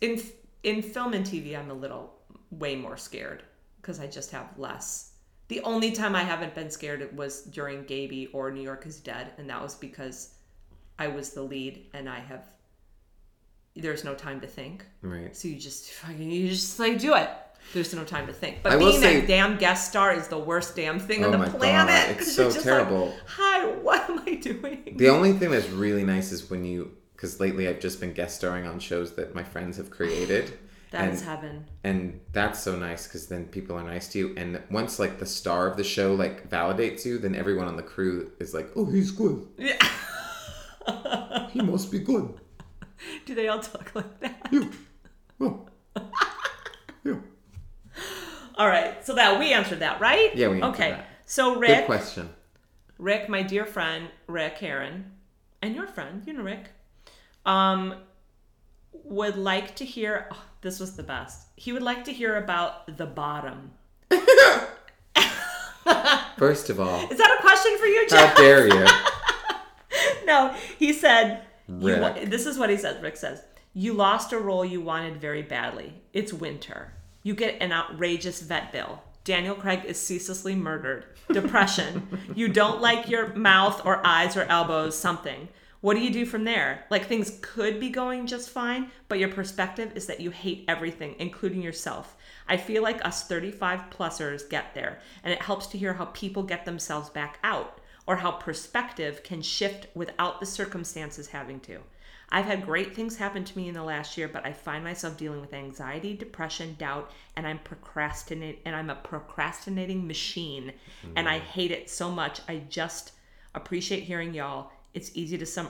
in in film and TV, I'm a little way more scared because I just have less. The only time I haven't been scared was during Gaby or New York is Dead, and that was because I was the lead, and I have. There's no time to think, Right. so you just fucking you just like do it. There's no time to think. But I being say- a damn guest star is the worst damn thing Oh on the my God, planet. it's so just like, terrible. Hi, what am I doing? The only thing that's really nice is when you, because lately I've just been guest starring on shows that my friends have created. That's heaven. and that's so nice because then people are nice to you. And once like the star of the show like validates you, then everyone on the crew is like, oh, he's good. Yeah. He must be good. Do they all talk like that? Yeah. Well, yeah. All right, so that we answered that, right? Yeah, we answered okay. that. So Good Rick, question. Rick, my dear friend Rick Heron, and your friend, you know Rick, um, would like to hear. Oh, this was the best. He would like to hear about the bottom. First of all, Is that a question for you, Jeff? how dare you? no, he said, you, this is what he says. Rick says, You lost a role you wanted very badly. It's winter. You get an outrageous vet bill. Daniel Craig is ceaselessly murdered. Depression. you don't like your mouth or eyes or elbows, something. What do you do from there? Like things could be going just fine, but your perspective is that you hate everything, including yourself. I feel like us 35 plusers get there, and it helps to hear how people get themselves back out, or how perspective can shift without the circumstances having to. I've had great things happen to me in the last year, but I find myself dealing with anxiety, depression, doubt, and I'm procrastinate and I'm a procrastinating machine. And I mm. hate it so much. I just appreciate hearing y'all. It's easy to sum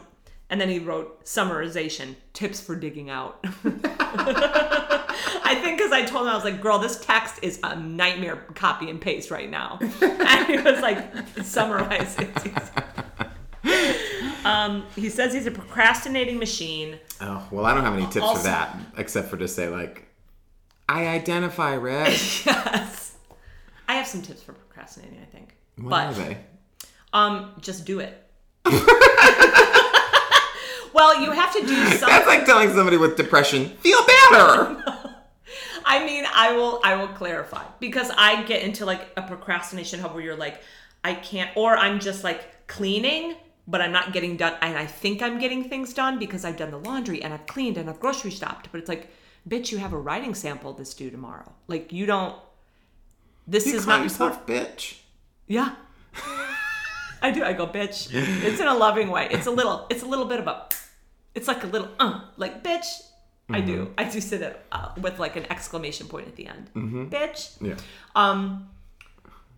and then he wrote summarization, tips for digging out. I think because I told him I was like, "Girl, this text is a nightmare copy and paste right now," and he was like, "Summarize it." um, he says he's a procrastinating machine. Oh, well, I don't have any tips Also- for that except for to say, like, I identify, red. Yes, I have some tips for procrastinating. I think, What but are they? um, just do it. well, you have to do something. That's like telling somebody with depression, feel better. I mean, I will I will clarify because I get into like a procrastination hub where you're like, I can't, or I'm just like cleaning, but I'm not getting done, and I think I'm getting things done because I've done the laundry and I've cleaned and I've grocery shopped, but it's like, bitch, you have a writing sample that's due tomorrow. Like you don't. This you is not yourself bitch. Yeah. I do. I go, bitch. It's in a loving way. It's a little. It's a little bit of a. It's like a little. Uh, like bitch. I do. I do say that uh, with like an exclamation point at the end. Mm-hmm. Bitch. Yeah. Um,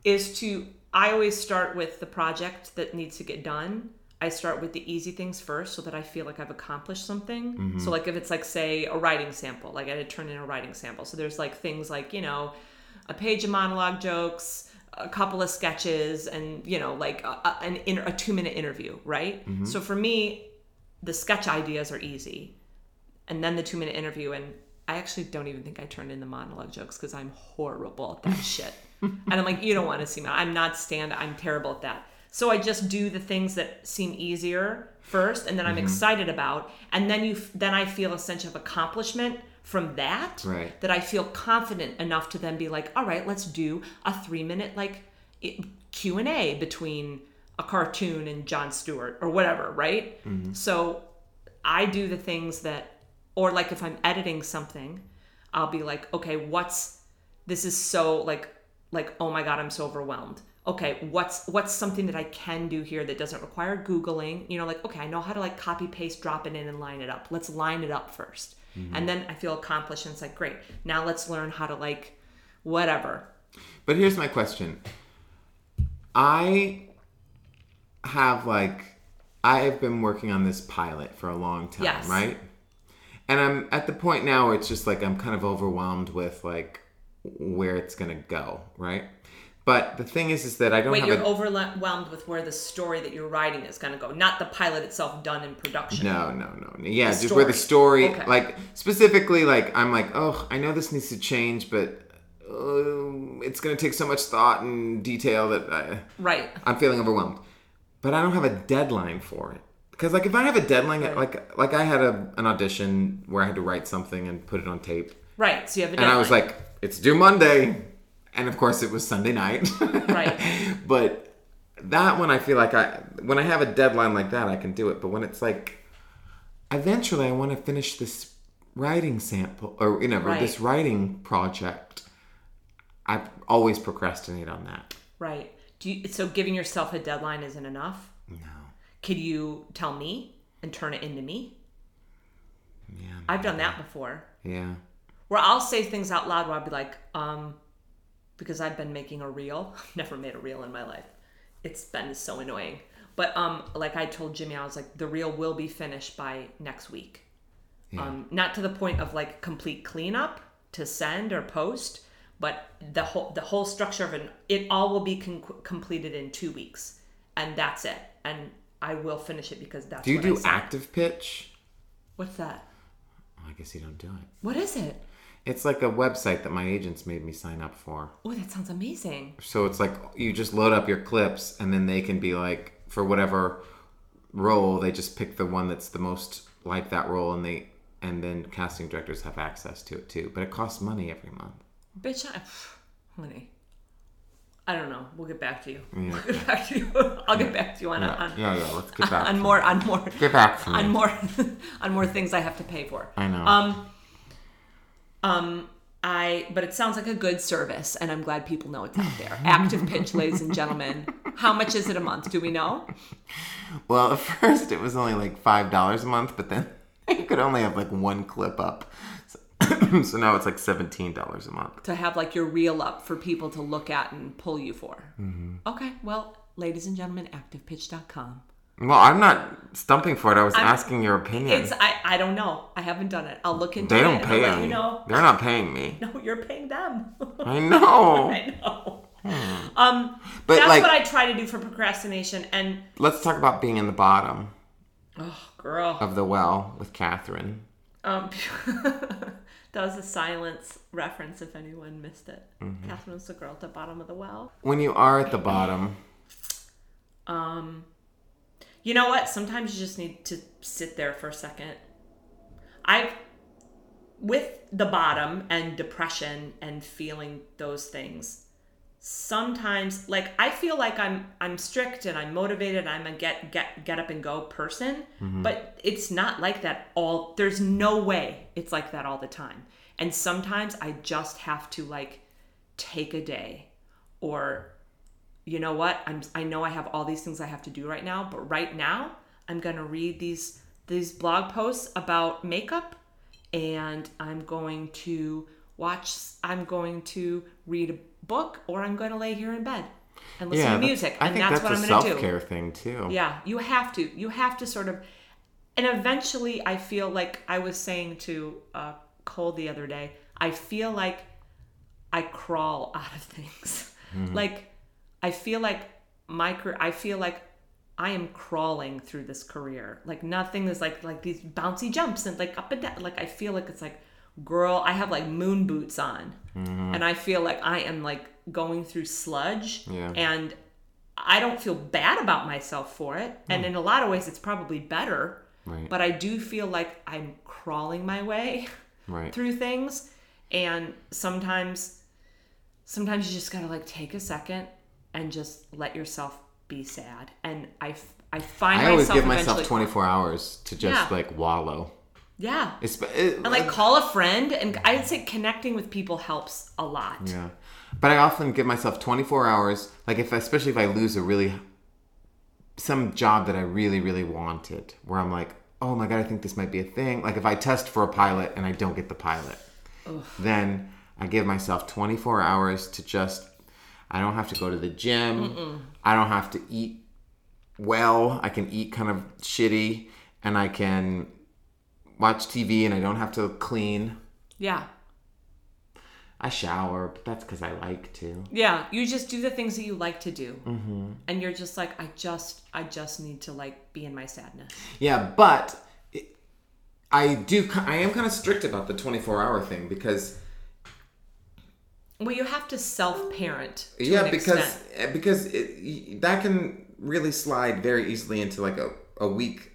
is to. I always start with the project that needs to get done. I start with the easy things first, so that I feel like I've accomplished something. So, like if it's like say a writing sample, like I had to turn in a writing sample. So there's like things like you know, a page of monologue jokes, a couple of sketches, and you know, like a, a, an a two minute interview, right? So for me, the sketch ideas are easy, and then the two minute interview, and I actually don't even think I turned in the monologue jokes because I'm horrible at that shit. And I'm like, you don't want to see me. I'm not stand. I'm terrible at that. So I just do the things that seem easier first, and then I'm mm-hmm. excited about, and then you, then I feel a sense of accomplishment from that. Right. That I feel confident enough to then be like, all right, let's do a three minute like Q and A between a cartoon and Jon Stewart or whatever, right? Mm-hmm. So I do the things that, or like if I'm editing something, I'll be like, okay, what's this is so like like oh my god, I'm so overwhelmed. Okay, what's what's something that I can do here that doesn't require googling? You know, like okay, I know how to like copy paste, drop it in, and line it up. Let's line it up 1st mm-hmm. and then I feel accomplished, and it's like great. Now let's learn how to like whatever. But here's my question. I have like I have been working on this pilot for a long time, Yes. right? And I'm at the point now where it's just like I'm kind of overwhelmed with like where it's gonna go, right? But the thing is, is that I don't Wait, you're a overwhelmed with where the story that you're writing is going to go, not the pilot itself done in production. no, no, no, no. Yeah, The just where the story. story, Okay. like specifically, like I'm like, oh, I know this needs to change, but uh, it's gonna take so much thought and detail that I, Right. I'm feeling overwhelmed. But I don't have a deadline for it. Because like if I have a deadline, Right. like like I had a, an audition where I had to write something and put it on tape, Right. So you have a and I was like, it's due Monday, and of course it was Sunday night. Right. but that one, I feel like I when I have a deadline like that, I can do it. But when it's like, eventually, I want to finish this writing sample or you know Right. this writing project. I always procrastinate on that. Right. Do you, so giving yourself a deadline isn't enough? No. Could you tell me and turn it into me? Yeah. I've done that before. Yeah. Where I'll say things out loud where I'll be like, um, because I've been making a reel. I've never made a reel in my life. It's been so annoying. But um, like I told Jimmy, I was like, the reel will be finished by next week. Yeah. Um, not to the point of like complete cleanup to send or post, but the whole the whole structure of it, it all will be con- completed in two weeks, and that's it. And I will finish it because that's. Do you what do active pitch? What's that? I guess you don't do it. What is it? It's like a website that my agents made me sign up for. Oh, that sounds amazing. So it's like you just load up your clips and then they can be like for whatever role, they just pick the one that's the most like that role, and they and then casting directors have access to it too. But it costs money every month. Bitch, I, honey. I don't know. We'll get back to you. Yeah. We'll get back to you. I'll get back to you on Yeah, on, yeah, yeah. Let's get back. on more on more Get back to me. on more on more things I have to pay for. I know. Um, um, I but it sounds like a good service, and I'm glad people know it's out there. Active pitch, ladies and gentlemen. How much is it a month? Do we know? Well, at first it was only like five dollars a month, but then you could only have like one clip up. So, now it's like seventeen dollars a month. To have like your reel up for people to look at and pull you for. Mm-hmm. Okay, well, ladies and gentlemen, activepitch.com. Well, I'm not stumping for it. I was asking your opinion. It's I I don't know. I haven't done it. I'll look into it. they don't and pay me. you know. They're not paying me. No, you're paying them. I know. I know. Um, But that's like, what I try to do for procrastination. And let's talk about being in the bottom oh, girl, of the well with Catherine. um, that was a silence reference. If anyone missed it, Mm-hmm. Catherine was the girl at the bottom of the well. When you are at the bottom, Um, you know what? Sometimes you just need to sit there for a second. I, with the bottom and depression and feeling those things, sometimes like I feel like I'm I'm strict and I'm motivated. I'm a get get get up and go person, mm-hmm. but it's not like that all. There's no way it's like that all the time. And sometimes I just have to like take a day or you know what i'm i know i have all these things i have to do right now but right now i'm going to read these these blog posts about makeup and i'm going to watch i'm going to read a book or i'm going to lay here in bed and listen yeah, to music and that's, that's, what i'm going to do care thing too. yeah, you have to. You have to sort of, and eventually, I feel like I was saying to uh, Cole the other day. I feel like I crawl out of things. Like I feel like my career. I feel like I am crawling through this career. Like nothing is like like these bouncy jumps and like up and down. Like I feel like it's like, girl, I have like moon boots on, mm-hmm. and I feel like I am like going through sludge. Yeah. And I don't feel bad about myself for it. And in a lot of ways, it's probably better. Right. But I do feel like I'm crawling my way Right. through things. And sometimes, sometimes you just gotta like take a second and just let yourself be sad. And I, I find I always give myself 24 hours to just Yeah. like wallow. Yeah. It's, it, And like call a friend. And I'd say connecting with people helps a lot. Yeah. But I often give myself 24 hours, like if especially if I lose a really some job that I really really wanted, where I'm like, "Oh my god, I think this might be a thing." Like if I test for a pilot and I don't get the pilot. Then I give myself 24 hours to just I don't have to go to the gym. I don't have to eat well. I can eat kind of shitty and I can watch TV and I don't have to clean. Yeah. I shower, but that's because I like to. Yeah, you just do the things that you like to do, Mm-hmm. and you're just like, I just, I just need to like be in my sadness. Yeah, but it, I do. I am kind of strict about the 24 hour thing because Well, you have to self-parent. Yeah, an because extent. because it, that can really slide very easily into like a, a week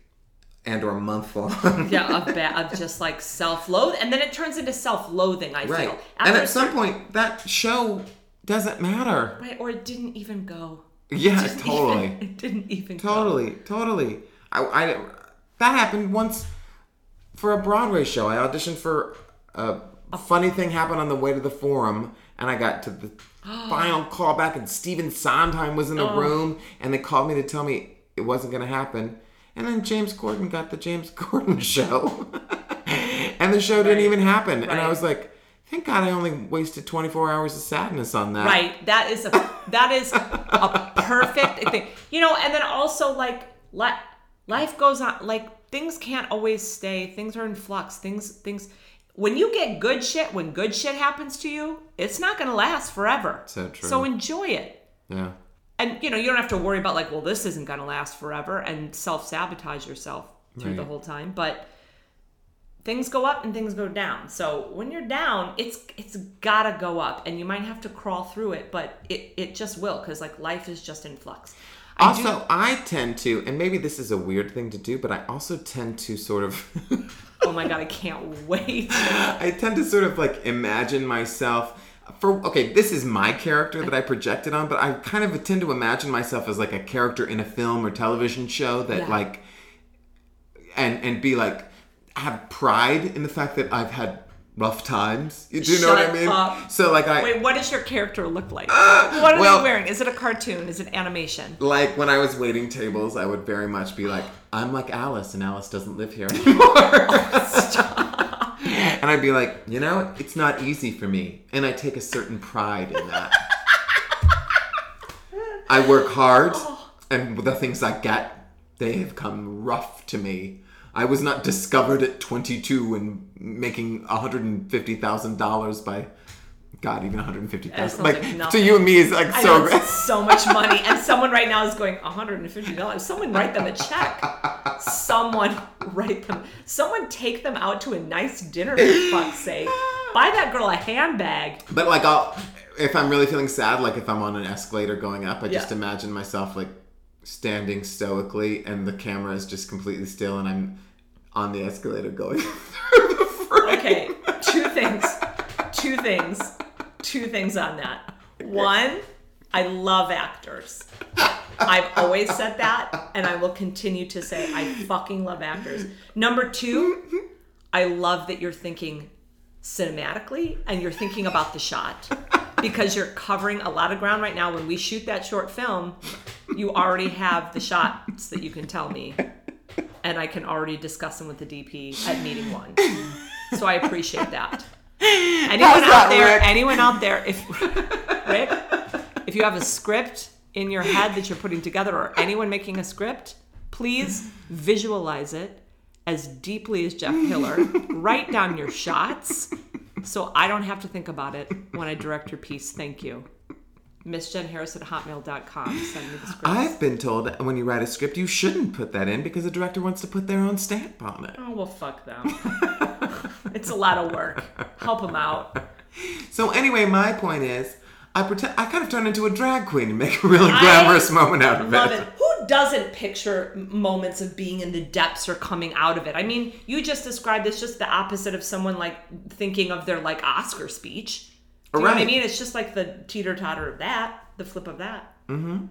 and or a month long. yeah, of, ba- of just like self-loathe, and then it turns into self-loathing. I right. feel, And After a at some point, that show doesn't matter. right, or it didn't even go. Yeah, Didn't totally. even- it didn't even go. Totally, totally. I, I that happened once for a Broadway show. I auditioned for a, a funny thing happened on the way to the forum, and I got to the final callback, and Stephen Sondheim was in the oh. room, and they called me to tell me it wasn't going to happen. And then James Corden got the James Corden show, and the show didn't even happen. And I was like, thank God I only wasted 24 hours of sadness on that. Right. That is a that is a perfect thing. You know, and then also like li- life goes on like things can't always stay. Things are in flux. Things things when you get good shit, when good shit happens to you, it's not going to last forever. So true. So enjoy it. Yeah. And you know, you don't have to worry about like, well, this isn't going to last forever and self-sabotage yourself through the whole time, but things go up and things go down. So when you're down, it's it's gotta go up, and you might have to crawl through it, but it it just will because like life is just in flux. Also, I tend to, and maybe this is a weird thing to do, but I also tend to sort of, Oh my god, I can't wait. I tend to sort of like imagine myself. For okay, this is my character that I projected on, but I kind of tend to imagine myself as like a character in a film or television show that Yeah. like, and and be like, have pride in the fact that I've had rough times. You do you know what I mean? up. So like I, Wait, what does your character look like? what are well- they wearing? Is it a cartoon? Is it animation? like when I was waiting tables, I would very much be like, I'm like Alice, and Alice doesn't live here anymore. Oh, and I'd be like, you know, it's not easy for me, and I take a certain pride in that. I work hard, oh. and the things I get, they have come rough to me. I was not discovered at 22 and making $150,000 by. God, even 150,000. sounds Like, like to you and me is like I so know great. it's so much money, and someone right now is going $150. Someone write them a check. Someone write them. Someone take them out to a nice dinner for fuck's sake. Buy that girl a handbag. But like I'll if I'm really feeling sad, like if I'm on an escalator going up, I just imagine myself like standing stoically and the camera is just completely still and I'm on the escalator going through the frame. Okay, two things. Two things. Two things on that. One, I love actors. I've always said that, and I will continue to say I fucking love actors. Number two, I love that you're thinking cinematically and you're thinking about the shot because you're covering a lot of ground right now. When we shoot that short film, you already have the shots that you can tell me, and I can already discuss them with the DP at meeting one. So I appreciate that. Anyone How's out there, Rick? anyone out there, if Rick, if you have a script in your head that you're putting together, or anyone making a script, please visualize it as deeply as Jeff Hiller. Write down your shots so I don't have to think about it when I direct your piece. Thank you. Miss Jen Harris at hotmail.com. Send me the script. I've been told that when you write a script, you shouldn't put that in because the director wants to put their own stamp on it. Oh, well, fuck them. it's a lot of work. Help them out. So anyway, my point is, I pretend I kind of turn into a drag queen and make a really glamorous moment out of Love it. it. Who doesn't picture moments of being in the depths or coming out of it? I mean, you just described this just the opposite of someone like thinking of their like Oscar speech. Do you know what I mean? It's just like the teeter totter of that, the flip of that. Mm-hmm.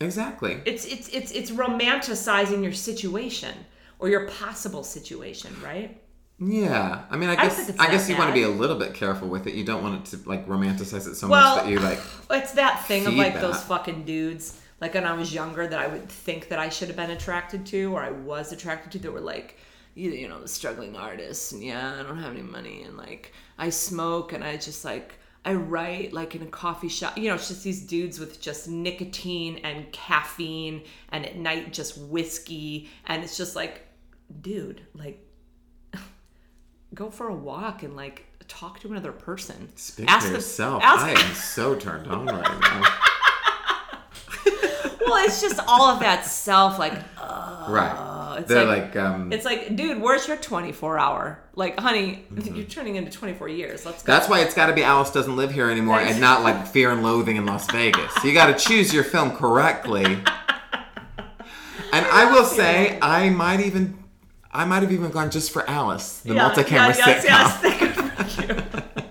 Exactly. It's it's it's it's romanticizing your situation or your possible situation, right? Yeah, I mean, I I guess it's I, guess you want to be a little bit careful with it. You don't want it to like romanticize it so Well, much that you like. It's that thing of like that. those fucking dudes. Like when I was younger, that I would think that I should have been attracted to, or I was attracted to, that were like, you, you know, the struggling artists, and yeah, I don't have any money, and like I smoke, and I just like I write like in a coffee shop. You know, it's just these dudes with just nicotine and caffeine, and at night just whiskey, and it's just like, dude, like go for a walk and like talk to another person. Speak Ask for yourself. ask- I am so turned on right now. well, it's just all of that self, like uh, right. it's They're like- like, um. it's like, dude, where's your 24 hour? Like, honey, you're turning into 24 years. Let's go. That's why it's got to be Alice doesn't live here anymore, and not like Fear and Loathing in Las Vegas. You got to choose your film correctly. And I will say, I might even, I might have even gone just for Alice, the Yeah, multi-camera yeah, yes, sitcom. yes, you.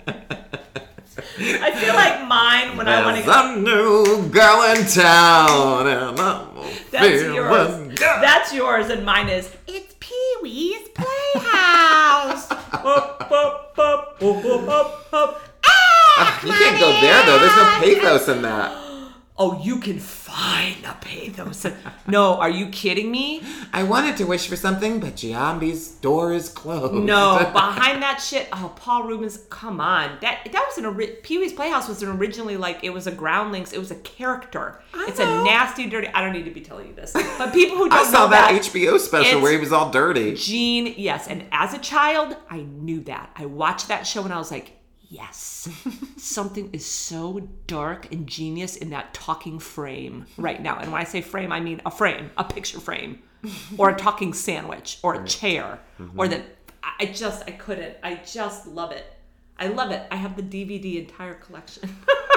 I feel like mine when I want to There's go. a new girl in town, and I'm That's yours. That's yours, and mine is. It's Pee Wee's Playhouse. Up, up, up, up, up, up, up. Ah, You can't go there though. There's no pathos in that. Oh, you can find a pathos. no, are you kidding me? I wanted to wish for something, but Jambi's door is closed. No, behind that shit. Oh, Paul Reubens, come on. That that was an Pee Wee's Playhouse was an originally like it was a groundlings. It was a character. I it's know. a nasty, dirty. I don't need to be telling you this, but people who don't I saw that, that HBO special where he was all dirty. Gene, yes. And as a child, I knew that. I watched that show and I was like, yes, something is so dark and genius in that talking frame right now. And when I say frame, I mean a frame, a picture frame, or a talking sandwich, or a chair, or mm-hmm. that. I I just, I couldn't. I just love it. I love it. I have the DVD entire collection.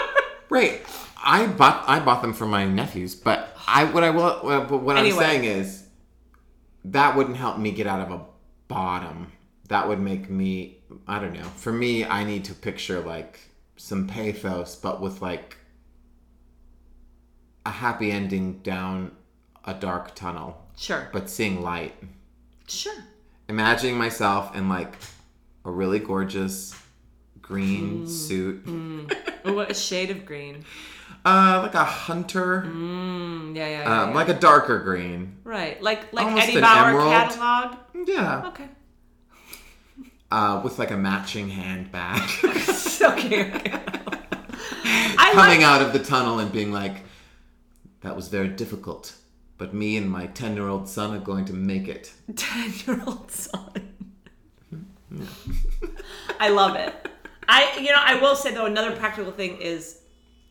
Right. I bought I bought them for my nephews, but I what I will but what Anyway. I'm saying is that wouldn't help me get out of a bottom. That would make me I don't know. For me, I need to picture like some pathos, but with like a happy ending down a dark tunnel, Sure. but seeing light. Sure. Imagining myself in like a really gorgeous green Mm. suit, Ooh, what a shade of green. uh, like a hunter. Mm, yeah, yeah, yeah. Um, yeah. like a darker green. right. Like like almost Eddie Bauer emerald. catalog. Yeah. Okay. Uh, with like a matching handbag. okay. I Coming like, out of the tunnel and being like, that was very difficult. But me and my 10 year old son are going to make it. ten-year-old son. I love it. I, you know, I will say though, another practical thing is,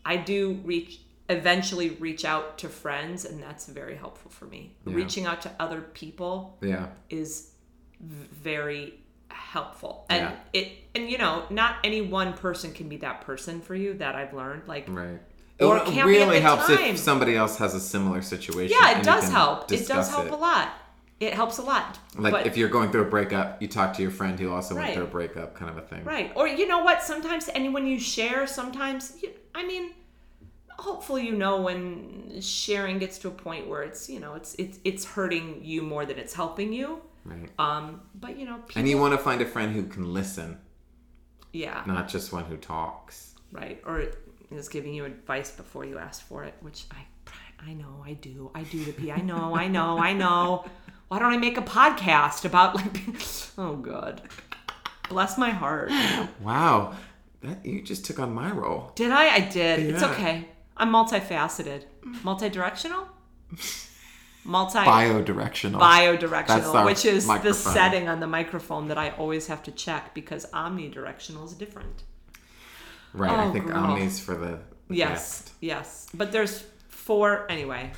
I do reach eventually reach out to friends, and that's very helpful for me. Reaching out to other people Yeah. is very helpful, and Yeah. it, and you know, not any one person can be that person for you. That I've learned, like. Right. Or it it really helps time. if somebody else has a similar situation. Yeah, it does help. It does help it. a lot. It helps a lot. Like But- if you're going through a breakup, you talk to your friend who also went through a breakup, kind of a thing. Right. Or you know what? Sometimes, and when you share, sometimes, you, I mean, hopefully you know when sharing gets to a point where it's, you know, it's it's it's hurting you more than it's helping you. Right. Um, but you know, people, And you want to find a friend who can listen, yeah, not just one who talks. right. Or is giving you advice before you ask for it, which I I know I do. I do to P. I know. I know. I know. Why don't I make a podcast about like? Oh God, bless my heart. Wow. That you just took on my role. Did I? I did. It's okay. I'm multifaceted. Multidirectional? Multi Biodirectional. biodirectional, our which is the setting on the microphone that I always have to check because omnidirectional is different. right. I Oh, think girl. Omni's for the, the Yes. guest. Yes. But there's four anyway.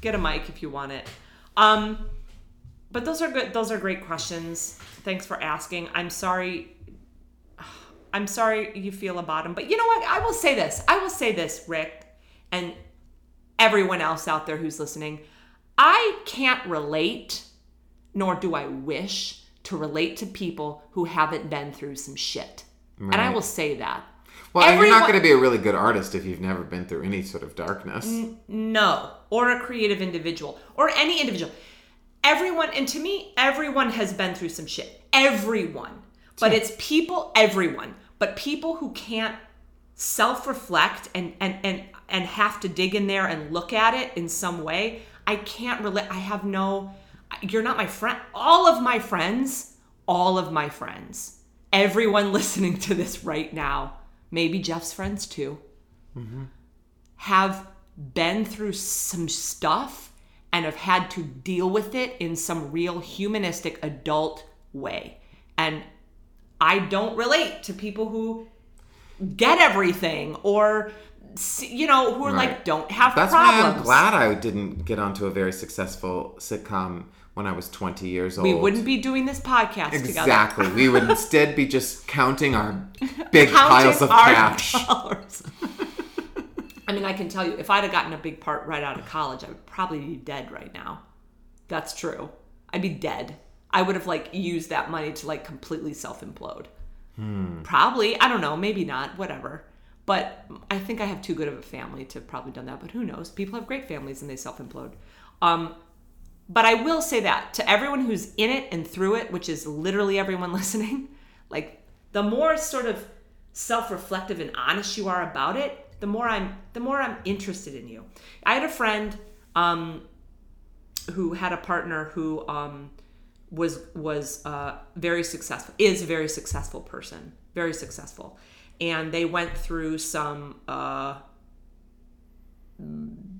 Get a mic if you want it. Um but those are good those are great questions. Thanks for asking. I'm sorry I'm sorry you feel a bottom, but you know what? I will say this. I will say this, Rick, and everyone else out there who's listening. I can't relate, nor do I wish to relate to people who haven't been through some shit. And I will say that. Well, and you're not going to be a really good artist if you've never been through any sort of darkness. No, or a creative individual, or any individual. Everyone, and to me, everyone has been through some shit. Everyone. But it's people, everyone, but people who can't self-reflect and and and and have to dig in there and look at it in some way. I can't relate. I have no. You're not my friend. All of my friends, all of my friends, everyone listening to this right now, maybe Jeff's friends too mm-hmm. have been through some stuff and have had to deal with it in some real humanistic adult way. And I don't relate to people who get everything or you know who are like don't have That's problems. why I'm glad I didn't get onto a very successful sitcom when I was 20 years old. we wouldn't be doing this podcast together. Exactly. we would instead be just counting our big Counting piles of cash. dollars. I mean, I can tell you, if I'd have gotten a big part right out of college, I would probably be dead right now. That's true. I'd be dead. I would have like used that money to like completely self implode. Hmm. Probably. I don't know. Maybe not. Whatever. But I think I have too good of a family to probably done that. But who knows? People have great families and they self implode. Um, but I will say that to everyone who's in it and through it, which is literally everyone listening, like the more sort of self-reflective and honest you are about it, the more I'm the more I'm interested in you. I had a friend um, who had a partner who um, was was uh, very successful, is a very successful person, very successful, and they went through some. Uh,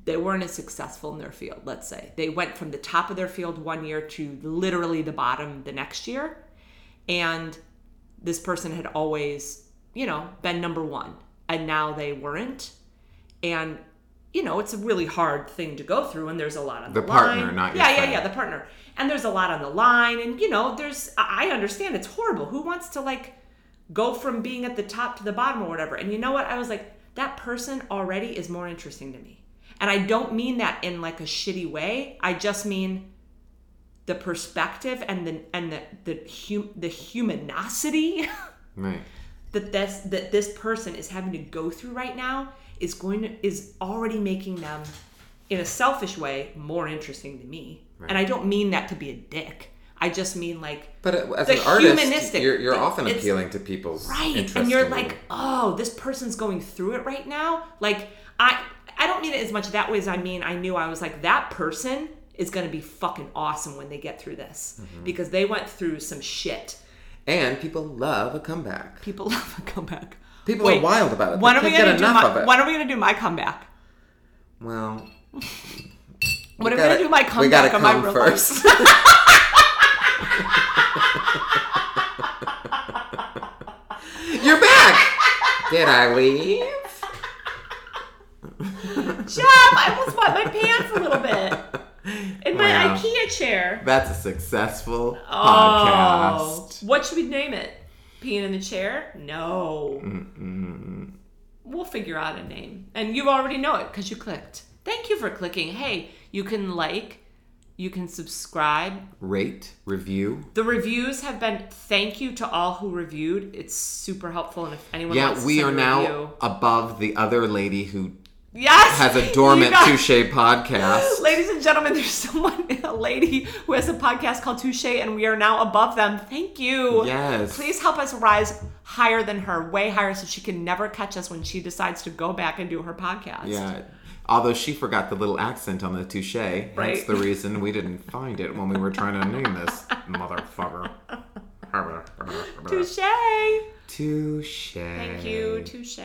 they weren't as successful in their field, let's say. They went from the top of their field one year to literally the bottom the next year. And this person had always, you know, been number one. And now they weren't. And, you know, it's a really hard thing to go through. And there's a lot on the, The partner, line. not Yeah, yeah, friend. yeah, the partner. And there's a lot on the line. And, you know, there's, I understand it's horrible. Who wants to, like, go from being at the top to the bottom or whatever? And you know what? I was like, that person already is more interesting to me. And I don't mean that in like a shitty way. I just mean the perspective and the and the the hum, the humanosity Right. that this that this person is having to go through right now is going to is already making them in a selfish way more interesting to me. And I don't mean that to be a dick. I just mean like But uh, as an artist, humanistic- you're, you're often appealing to people's right and you're like oh this person's going through it right now? Like i i don't mean it as much that way as i mean i knew i was like that person is going to be fucking awesome when they get through this. Mm-hmm. because they went through some shit. And people love a comeback. people love a comeback. People Wait, are wild about it. when they are we gonna do my when are we gonna do my comeback? Well, when are we gonna do my we comeback gotta on my real first. life? You're back. Did I leave? Jeff, I almost wet my pants a little bit in my Wow. IKEA chair. That's a successful Oh, podcast. what should we name it? Peeing in the chair? No. We'll figure out a name. And you already know it because you clicked. Thank you for clicking. Hey, you can like, you can subscribe. Rate, review. The reviews have been thank you to all who reviewed. It's super helpful. And if anyone Yeah, to we are now review- above the other lady who yes, has a dormant guys- touche podcast. Ladies and gentlemen, there's someone, a lady who has a podcast called Touche, and we are now above them. Thank you. Yes. Please help us rise higher than her, way higher, so she can never catch us when she decides to go back and do her podcast. Yeah. Although she forgot the little accent on the touche. That's the reason we didn't find it when we were trying to name this motherfucker. Touche. Touche. Thank you. Touche.